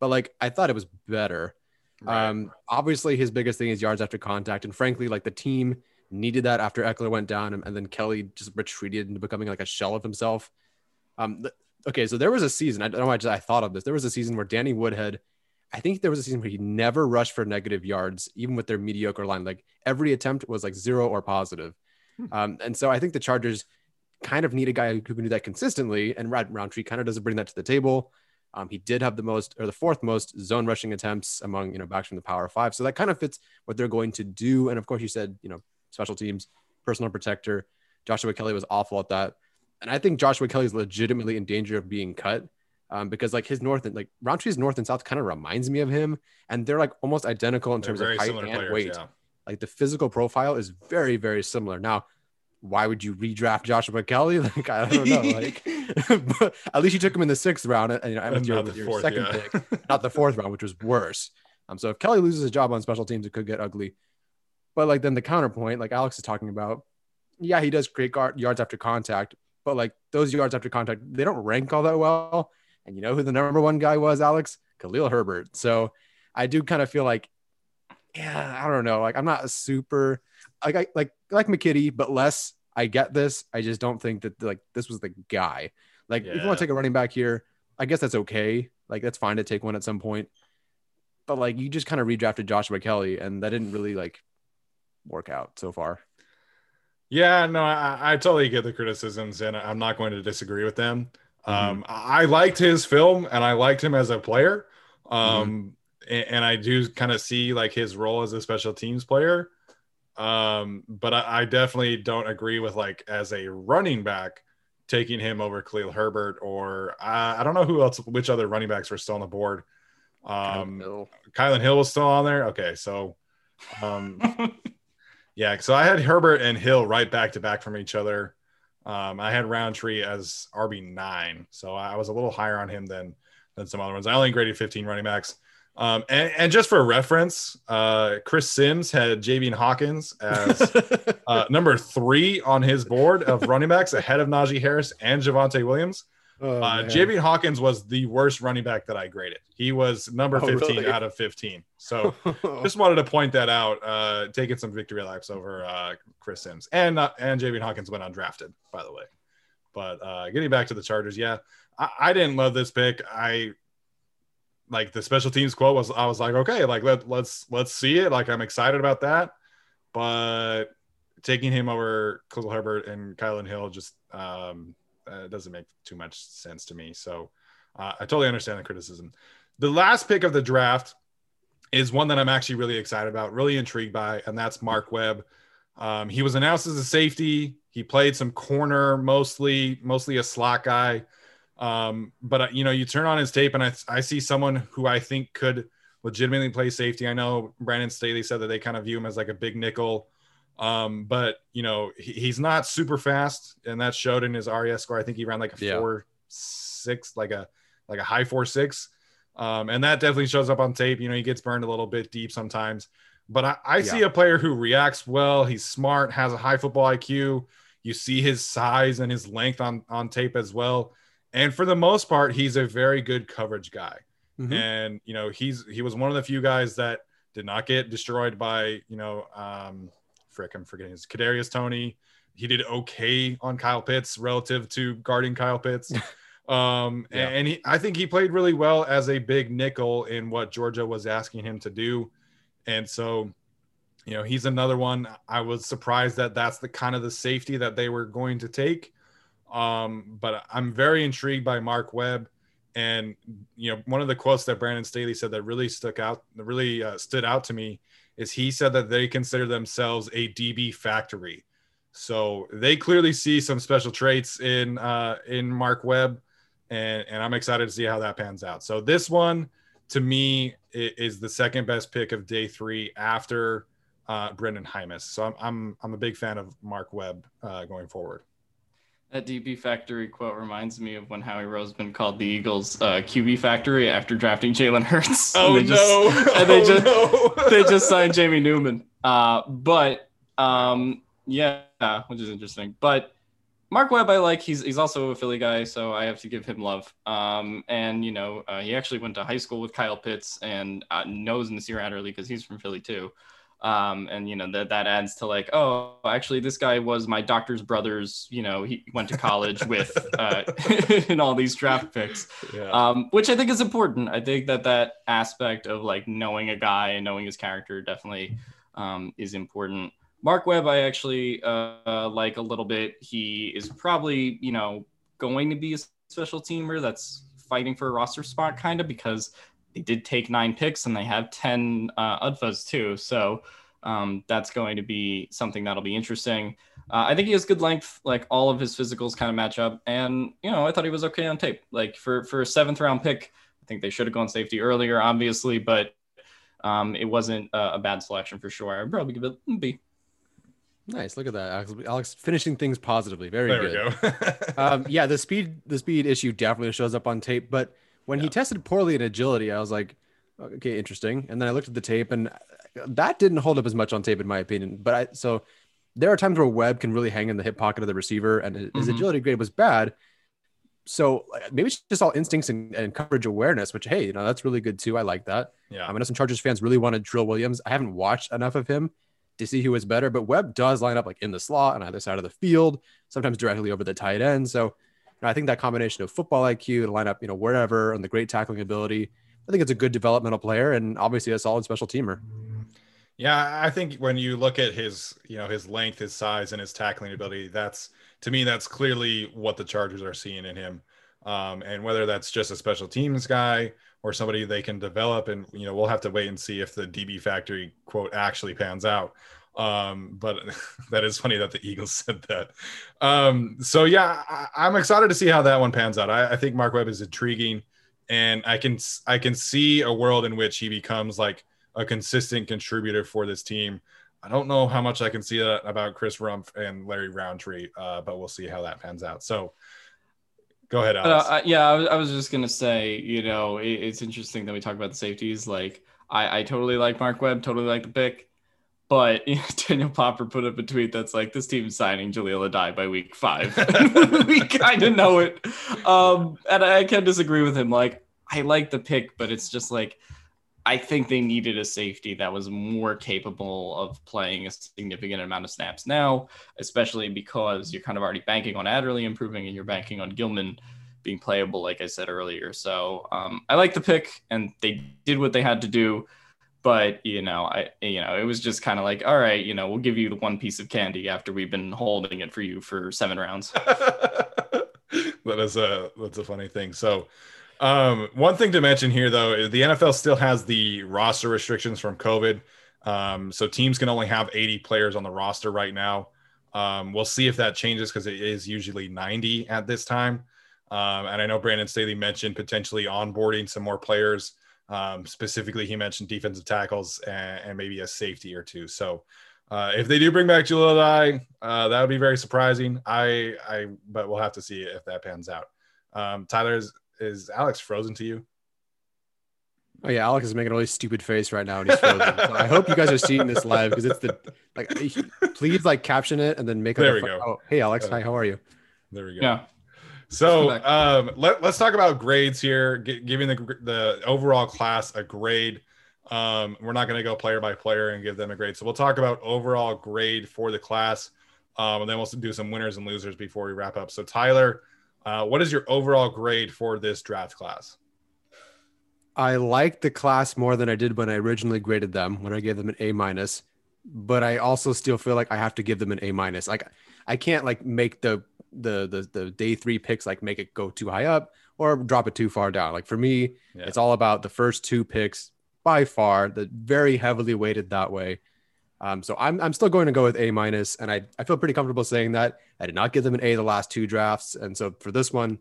but like I thought it was better. Right. Um, obviously his biggest thing is yards after contact, and frankly, like the team needed that after Ekeler went down, and, and then Kelley just retreated into becoming like a shell of himself. Um, okay, so there was a season. I don't know why I, just, I thought of this. There was a season where Danny Woodhead, I think there was a season where he never rushed for negative yards, even with their mediocre line. Like every attempt was like zero or positive. Hmm. Um, and so I think the Chargers kind of need a guy who can do that consistently. And Rad Rountree kind of doesn't bring that to the table. Um, he did have the most or the fourth most zone rushing attempts among you know backs from the Power Five. So that kind of fits what they're going to do. And of course, you said you know special teams, personal protector. Joshua Kelley was awful at that and I think Joshua Kelley is legitimately in danger of being cut um, because like his north and like Rountree's north and south kind of reminds me of him, and they're like almost identical in they're terms of height and players, weight. Yeah. Like the physical profile is very very similar. Now, why would you redraft Joshua Kelley? <laughs> Like I don't know. Like, <laughs> <laughs> but at least you took him in the sixth round, and you know, with your, your fourth, second yeah. pick, not the fourth round, which was worse. Um, so if Kelley loses his job on special teams, it could get ugly. But like then the counterpoint, like Alex is talking about, yeah, he does create guard, yards after contact, but like those yards after contact, they don't rank all that well. And you know who the number one guy was, Alex? Khalil Herbert. So I do kind of feel like, yeah, I don't know. Like I'm not a super like I like like McKitty, but less. I get this. I just don't think that like this was the guy. Like yeah. if you want to take a running back here, I guess that's okay. Like that's fine to take one at some point. But like you just kind of redrafted Joshua Kelley, and that didn't really like work out so far. Yeah, no, I, I, totally get the criticisms, and I'm not going to disagree with them. Mm-hmm. Um, I liked his film, and I liked him as a player. Um, mm-hmm. and, and, I do kind of see like his role as a special teams player. Um, but I, I, definitely don't agree with like as a running back taking him over Khalil Herbert or uh, I don't know who else, which other running backs were still on the board. Um, Hill. Kylin Hill was still on there. Okay, so, um, <laughs> yeah, so I had Herbert and Hill right back to back from each other. Um, I had Rountree as RB nine, so I was a little higher on him than than some other ones. I only graded 15 running backs. Um, and, and, just for reference, uh, Chris Sims had Javian Hawkins as <laughs> uh, number three on his board of running backs ahead of Najee Harris and Javonte Williams. Oh, uh, Javian Hawkins was the worst running back that I graded. He was number oh, 15 really? out of 15. So <laughs> just wanted to point that out, uh, taking some victory laps over uh, Chris Sims. And uh, and Javian Hawkins went undrafted, by the way. But uh, getting back to the Chargers, yeah, I, I didn't love this pick. I like the special teams quote was I was like, okay, like let let's let's see it. Like I'm excited about that. But taking him over Khalil Herbert and Kylin Hill just um, uh, doesn't make too much sense to me. So uh, I totally understand the criticism. The last pick of the draft is one that I'm actually really excited about, really intrigued by, and that's Mark Webb. Um, he was announced as a safety. He played some corner, mostly mostly a slot guy. Um, but uh, you know, you turn on his tape, and I, I see someone who I think could legitimately play safety. I know Brandon Staley said that they kind of view him as like a big nickel. Um, but you know, he, he's not super fast, and that showed in his RAS score. I think he ran like a yeah. four six, like a like a high four six. Um, and that definitely shows up on tape. You know, he gets burned a little bit deep sometimes. But I, I yeah. see a player who reacts well, he's smart, has a high football IQ. You see his size and his length on on tape as well and for the most part, he's a very good coverage guy. Mm-hmm. And you know, he's he was one of the few guys that did not get destroyed by you know, um, frick, I'm forgetting his Kadarius Toney. He did okay on Kyle Pitts relative to guarding Kyle Pitts. <laughs> Um, yeah. and he, I think he played really well as a big nickel in what Georgia was asking him to do. And so, you know, he's another one. I was surprised that that's the kind of the safety that they were going to take. Um, but I'm very intrigued by Mark Webb. And you know, one of the quotes that Brandon Staley said that really stuck out, that really uh, stood out to me, is he said that they consider themselves a DB factory. So they clearly see some special traits in uh, in Mark Webb, and and I'm excited to see how that pans out. So this one, to me, is the second best pick of day three after uh, Brenden Jaimes. So I'm I'm I'm a big fan of Mark Webb uh, going forward. That DB Factory quote reminds me of when Howie Roseman called the Eagles uh, QB Factory after drafting Jalen Hurts. Oh and just, no! And they just oh, no. they just signed Jamie Newman. Uh, but um, yeah, which is interesting. But Mark Webb, I like. He's he's also a Philly guy, so I have to give him love. Um, and you know, uh, he actually went to high school with Kyle Pitts and uh, knows Nasir Adderley because he's from Philly too um, and you know that that adds to like oh actually this guy was my doctor's brother's you know he went to college with uh, <laughs> in all these draft picks. Yeah. um, which i think is important. I think that that aspect of like knowing a guy and knowing his character definitely um, is important. Mark webb i actually uh, like a little bit. He is probably you know going to be a special teamer that's fighting for a roster spot kind of because they did take nine picks and they have 10 uh, UDFAs too. So um, that's going to be something that'll be interesting. Uh, I think he has good length, like all of his physicals kind of match up. And, you know, I thought he was okay on tape. Like for, for a seventh round pick, I think they should have gone safety earlier, obviously, but um, it wasn't a, a, bad selection for sure. I'd probably give it a B. Nice. Look at that, Alex. Alex finishing things positively. Very there good. <laughs> um, yeah, the speed, the speed issue definitely shows up on tape, but when yeah. he tested poorly in agility, I was like, okay, interesting. And then I looked at the tape, and that didn't hold up as much on tape, in my opinion. But I so there are times where Webb can really hang in the hip pocket of the receiver, and his mm-hmm. agility grade was bad. So maybe it's just all instincts and, and, coverage awareness, which hey, you know that's really good too. I like that. Yeah, I know some Chargers fans really want to Trill Williams. I haven't watched enough of him to see who is better, but Webb does line up like in the slot on either side of the field, sometimes directly over the tight end. So I think that combination of football IQ to line up, you know, wherever and the great tackling ability, I think it's a good developmental player and obviously a solid special teamer. Yeah, I think when you look at his, you know, his length, his size, and his tackling ability, that's to me that's clearly what the Chargers are seeing in him. Um, and whether that's just a special teams guy or somebody they can develop, and you know, we'll have to wait and see if the DB Factory quote actually pans out. Um, but <laughs> that is funny that the Eagles <laughs> said that. Um, so yeah, I, am excited to see how that one pans out. I, I, think Mark Webb is intriguing, and I can I can see a world in which he becomes like a consistent contributor for this team. I don't know how much I can see that about Chris Rumph and Larry Rountree, uh, but we'll see how that pans out. So go ahead, Alex. Uh, yeah, I was, I was just gonna say, you know, it, it's interesting that we talk about the safeties. Like, I, I totally like Mark Webb, totally like the pick. But <laughs> you know, Daniel Popper put up a tweet that's like, "This team's signing Jahleel Addae by week five." <laughs> <laughs> we kind of know it, um, and I can disagree with him. Like, I like the pick, but it's just like I think they needed a safety that was more capable of playing a significant amount of snaps now, especially because you're kind of already banking on Adderley improving and you're banking on Gilman being playable, like I said earlier. So um, I like the pick, and they did what they had to do. But you know, I you know, it was just kind of like, all right, you know, we'll give you the one piece of candy after we've been holding it for you for seven rounds. <laughs> that is a that's a funny thing. So um, one thing to mention here, though, is the NFL still has the roster restrictions from COVID. Um, so teams can only have 80 players on the roster right now. Um, we'll see if that changes because it is usually 90 at this time. Um, and I know Brandon Staley mentioned potentially onboarding some more players. Um, specifically, he mentioned defensive tackles and, and, maybe a safety or two. So uh, if they do bring back Jahleel Addae, uh, that would be very surprising. I, I, but we'll have to see if that pans out. Um, Tyler, is, is Alex frozen to you? Oh yeah, Alex is making a really stupid face right now, and he's frozen. so I hope you guys are seeing this live because it's the like. Please like caption it and then make. There we go. Oh, hey Alex, uh, hi, how are you? There we go. Yeah. So um, let, let's talk about grades here. G- giving the the overall class a grade. Um, we're not going to go player by player and give them a grade. So we'll talk about overall grade for the class, um, and then we'll do some winners and losers before we wrap up. So Tyler, uh, what is your overall grade for this draft class? I like the class more than I did when I originally graded them, when I gave them an A minus. But I also still feel like I have to give them an A minus. Like I can't like make the the the the day three picks like make it go too high up or drop it too far down. Like for me, yeah. it's all about the first two picks by far, the very heavily weighted that way. Um, so I'm, I'm still going to go with A minus, and I, I feel pretty comfortable saying that. I did not give them an A the last two drafts, and so for this one,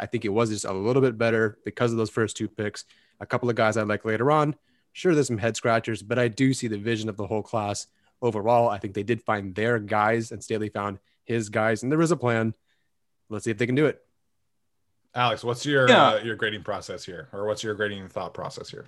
I think it was just a little bit better because of those first two picks. A couple of guys I like later on. Sure, there's some head scratchers, but I do see the vision of the whole class overall. I think they did find their guys, and Staley found his guys, and there was a plan. Let's see if they can do it. Alex, what's your yeah. uh, your grading process here, or what's your grading thought process here?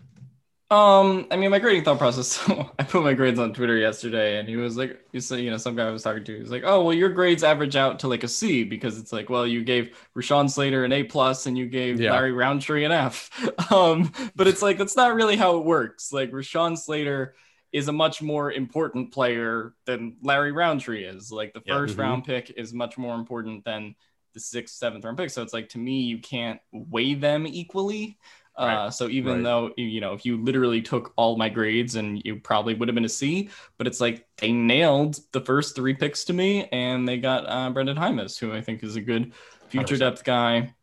Um, I mean, my grading thought process. <laughs> I put my grades on Twitter yesterday, and he was like, "You said, you know, some guy I was talking to, he's like, oh, well, your grades average out to like a C because it's like, well, you gave Rashawn Slater an A plus, and you gave yeah. Larry Rountree an F. <laughs> Um, but it's like that's not really how it works. Like Rashawn Slater is a much more important player than Larry Rountree is. Like the first yeah, mm-hmm. round pick is much more important than the sixth, seventh round pick. So it's like to me, you can't weigh them equally. Right. Uh, so even right. though you know if you literally took all my grades and you probably would have been a C, but it's like they nailed the first three picks to me, and they got uh, Brenden Jaimes, who I think is a good future 100%. depth guy.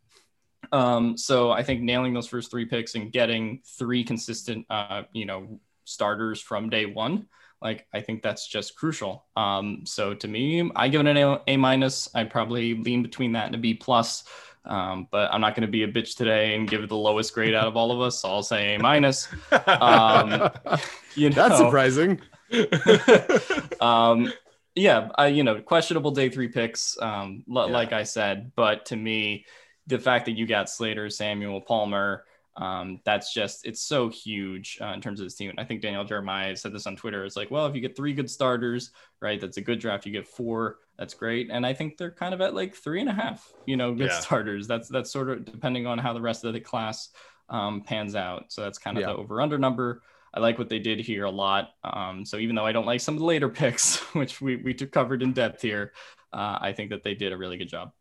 Um, so I think nailing those first three picks and getting three consistent, uh, you know, starters from day one, like I think that's just crucial. Um, so to me, I give it an A, minus. I'd probably lean between that and a B plus. Um, but I'm not going to be a bitch today and give it the lowest grade out of all of us. So I'll say A minus. Um, <laughs> you know, that's surprising. <laughs> um, yeah, I, you know, questionable day three picks, um, l- yeah. like I said. But to me, the fact that you got Slater, Samuel, Palmer, um, that's just it's so huge uh, in terms of this team. And I think Daniel Jeremiah said this on Twitter. It's like, well, if you get three good starters, right, that's a good draft. You get four, that's great. And I think they're kind of at like three and a half, you know, good yeah. starters. That's that's sort of depending on how the rest of the class um, pans out. So that's kind of yeah. the over under number. I like what they did here a lot. Um, so even though I don't like some of the later <laughs> picks, which we we took covered in depth here, uh, I think that they did a really good job.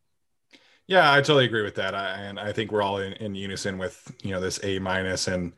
Yeah, I totally agree with that. I, and I think we're all in, in unison with you know this A minus and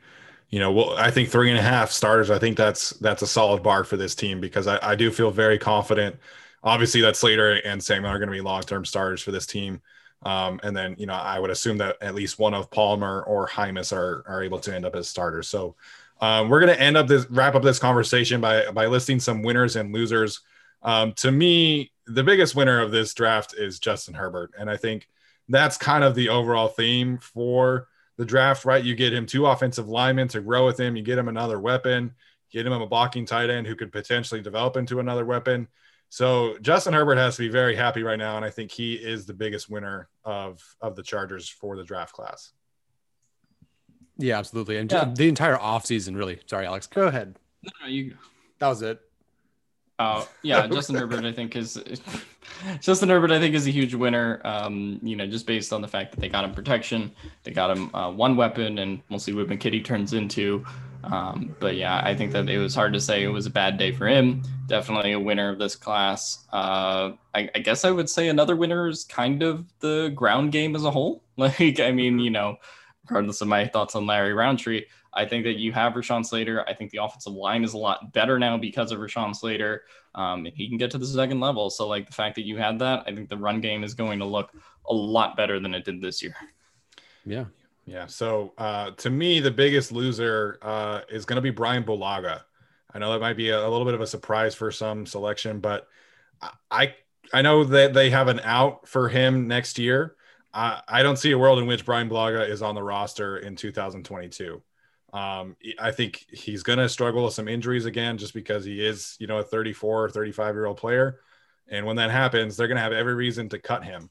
you know well I think three and a half starters. I think that's that's a solid bar for this team because I, I do feel very confident. Obviously, that Slater and Samuel are going to be long term starters for this team. Um, and then you know I would assume that at least one of Palmer or Jaimes are are able to end up as starters. So um, we're going to end up this wrap up this conversation by by listing some winners and losers. Um, to me, the biggest winner of this draft is Justin Herbert, and I think that's kind of the overall theme for the draft right. You get him two offensive linemen to grow with him. You get him another weapon. Get him a blocking tight end who could potentially develop into another weapon. So Justin Herbert has to be very happy right now, and I think he is the biggest winner of of the Chargers for the draft class. Yeah, absolutely. And yeah. the entire offseason, really. Sorry, Alex. Go ahead. No, no, you. That was it. Oh yeah, <laughs> Justin Herbert I think is <laughs> Justin Herbert I think is a huge winner. Um, you know, just based on the fact that they got him protection, they got him uh, one weapon, and we'll see what McKitty turns into. Um, but yeah, I think that it was hard to say it was a bad day for him. Definitely a winner of this class. Uh, I, I guess I would say another winner is kind of the ground game as a whole. <laughs> Like, I mean, you know, regardless of my thoughts on Larry Rountree, I think that you have Rashawn Slater. I think the offensive line is a lot better now because of Rashawn Slater. Um, and he can get to the second level. So, like the fact that you had that, I think the run game is going to look a lot better than it did this year. Yeah. Yeah. So, uh, to me, the biggest loser uh, is going to be Brian Bulaga. I know that might be a, a little bit of a surprise for some selection, but I I know that they have an out for him next year. I, I don't see a world in which Brian Bulaga is on the roster in 2022. Um, I think he's going to struggle with some injuries again just because he is, you know, a 34 or 35 year old player. And when that happens, they're going to have every reason to cut him.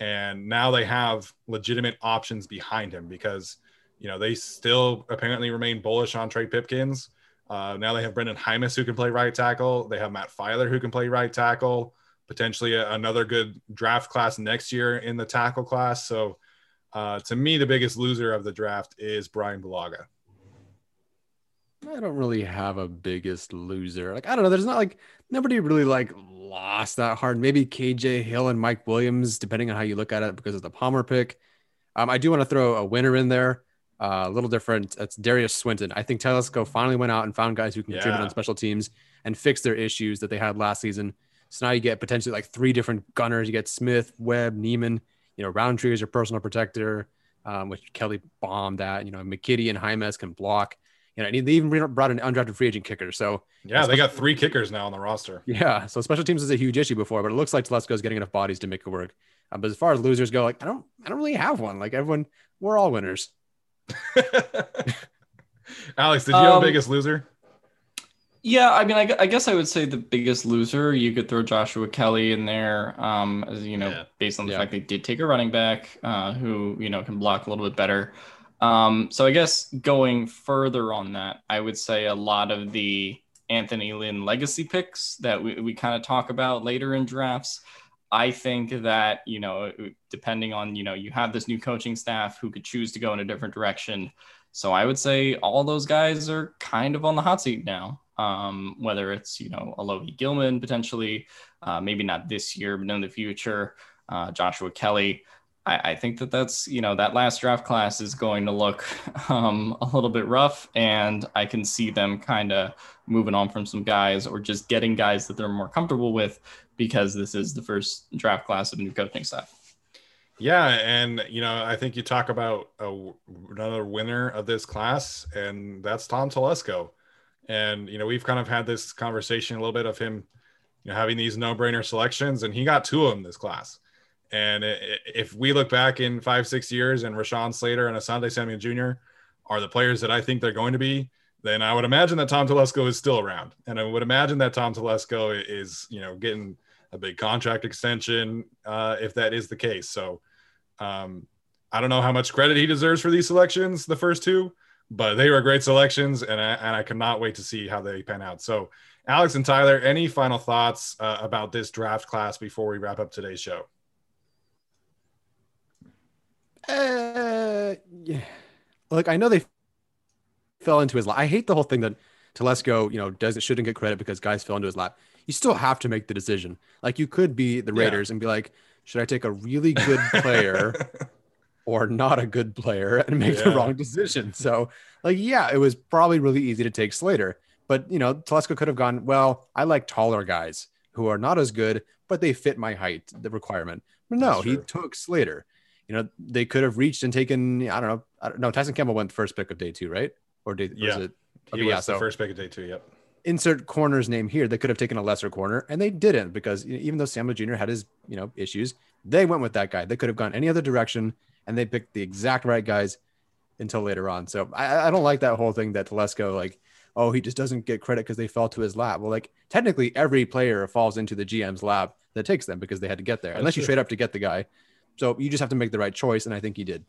And now they have legitimate options behind him because, you know, they still apparently remain bullish on Trey Pipkins. Uh, now they have Brenden Jaimes who can play right tackle. They have Matt Feiler who can play right tackle. Potentially a, another good draft class next year in the tackle class. So, uh, to me, the biggest loser of the draft is Brian Bulaga. I don't really have a biggest loser. Like I don't know. There's not like nobody really like lost that hard. Maybe KJ Hill and Mike Williams, depending on how you look at it, because of the Palmer pick. Um, I do want to throw a winner in there. Uh, a little different. That's Derius Swinton. I think Telesco finally went out and found guys who can yeah. contribute on special teams and fix their issues that they had last season. So now you get potentially like three different gunners. You get Smith, Webb, Niemann. You know, Rountree is your personal protector, um, which Kelley bombed that. You know, McKitty and Jaimes can block. You know, they even brought an undrafted free agent kicker. So yeah, they got three kickers now on the roster. Yeah, so special teams is a huge issue before, but it looks like Telesco is getting enough bodies to make it work. Um, but as far as losers go, like I don't, I don't really have one. Like everyone, we're all winners. <laughs> Alex, did you have um, a biggest loser? Yeah, I mean, I, I, guess I would say the biggest loser. You could throw Joshua Kelley in there, um, as you know, yeah. based on the yeah. fact they did take a running back uh, who you know can block a little bit better. Um, so I guess going further on that, I would say a lot of the Anthony Lynn legacy picks that we, we kind of talk about later in drafts. I think that, you know, depending on, you know, you have this new coaching staff who could choose to go in a different direction. So I would say all those guys are kind of on the hot seat now. Um, whether it's, you know, Alohi Gilman potentially, uh, maybe not this year, but in the future, uh, Joshua Kelley. I, I, think that that's you know that last draft class is going to look <laughs> um, a little bit rough, and I can see them kind of moving on from some guys or just getting guys that they're more comfortable with because this is the first draft class of new coaching staff. Yeah, and you know I think you talk about a, another winner of this class, and that's Tom Telesco. And you know we've kind of had this conversation a little bit of him, you know, having these no-brainer selections, and he got two of them this class. And if we look back in five, six years and Rashawn Slater and Asante Samuel Jr. are the players that I think they're going to be, then I would imagine that Tom Telesco is still around. And I would imagine that Tom Telesco is, you know, getting a big contract extension uh, if that is the case. So um, I don't know how much credit he deserves for these selections, the first two, but they were great selections. And I, and I cannot wait to see how they pan out. So, Alex and Tyler, any final thoughts uh, about this draft class before we wrap up today's show? Uh, yeah. Look, I know they fell into his lap. I hate the whole thing that Telesco, you know, does it shouldn't get credit because guys fell into his lap. You still have to make the decision. Like you could be the Raiders yeah. and be like, should I take a really good player <laughs> or not a good player and make yeah. the wrong decision? So, like, yeah, it was probably really easy to take Slater, but you know, Telesco could have gone, well, I like taller guys who are not as good, but they fit my height, the requirement. But no, he took Slater you know, they could have reached and taken, I don't know, I don't know. Tyson Campbell went the first pick of day two, right? Or day, yeah. was it? Okay, he was yeah, the so first pick of day two. Yep. Insert corner's name here. They could have taken a lesser corner, and they didn't because even though Samuel Jr. had his, you know, issues, they went with that guy. They could have gone any other direction, and they picked the exact right guys. until later on. So I, I don't like that whole thing that Telesco like, oh, he just doesn't get credit because they fell to his lap. Well, like technically every player falls into the GM's lap that takes them because they had to get there, That's unless you trade up to get the guy. So you just have to make the right choice, and I think he did.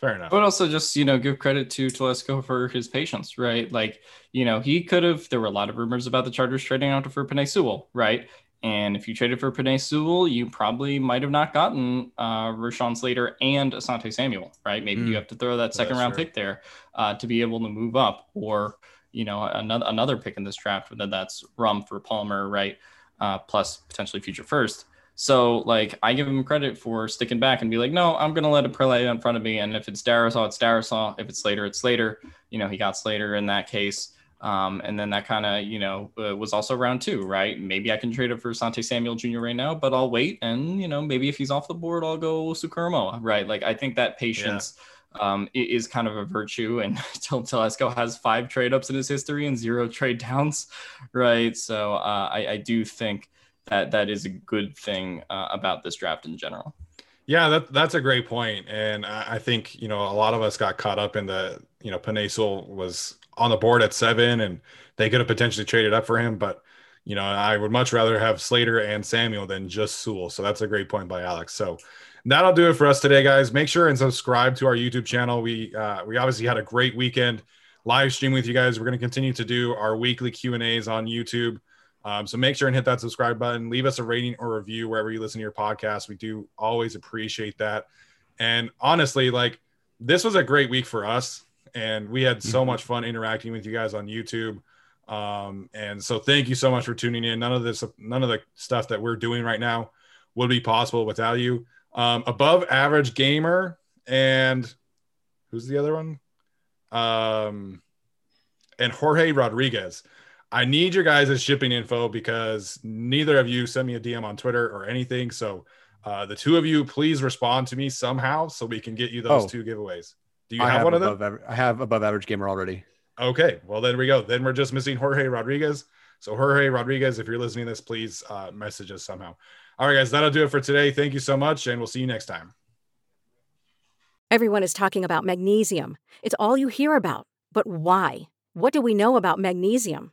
Fair enough. But also just, you know, give credit to Telesco for his patience, right? Like, you know, he could have, there were a lot of rumors about the Chargers trading out for Penei Sewell, right? And if you traded for Penei Sewell, you probably might have not gotten uh, Rashawn Slater and Asante Samuel, right? Maybe Mm. you have to throw that second That's round true. pick there uh, to be able to move up, or you know, another another pick in this draft, whether that's Rum for Palmer, right? Uh, plus potentially future first. So like I give him credit for sticking back and be like, no, I'm gonna let it play in front of me. And if it's Darrisaw, it's Darrisaw. If it's Slater, it's Slater. You know, he got Slater in that case. Um, and then that kind of, you know, uh, was also round two, right? Maybe I can trade it for Sante Samuel Jr. right now, but I'll wait. And, you know, maybe if he's off the board, I'll go Owusu Koramoah, right? Like I think that patience um, is kind of a virtue. And <laughs> Tel- Telesco has five trade ups in his history and zero trade downs, right? So uh, I, I do think that that is a good thing uh, about this draft in general. Yeah, that that's a great point, and I, think you know a lot of us got caught up in the you know Penei Sewell was on the board at seven, and they could have potentially traded up for him, but you know I would much rather have Slater and Samuel than just Sewell. So that's a great point by Alex. So that'll do it for us today, guys. Make sure and subscribe to our YouTube channel. We uh, we obviously had a great weekend live stream with you guys. We're going to continue to do our weekly Q and A's on YouTube. Um, so make sure and hit that subscribe button. Leave us a rating or review wherever you listen to your podcast. We do always appreciate that. And honestly, like this was a great week for us, and we had so Mhm. much fun interacting with you guys on YouTube. Um, and so thank you so much for tuning in. None of this, none of the stuff that we're doing right now would be possible without you. Um, above average gamer and who's the other one? Um, and Jorge Rodriguez. I need your guys' shipping info because neither of you sent me a DM on Twitter or anything. So uh, the two of you, please respond to me somehow so we can get you those Oh. two giveaways. Do you I have, one of them? above aver- I have above average gamer already. Okay, well then we go. Then we're just missing Jorge Rodriguez. So Jorge Rodriguez, if you're listening to this, please uh, message us somehow. All right, guys, that'll do it for today. Thank you so much, and we'll see you next time. Everyone is talking about magnesium. It's all you hear about. But why? What do we know about magnesium?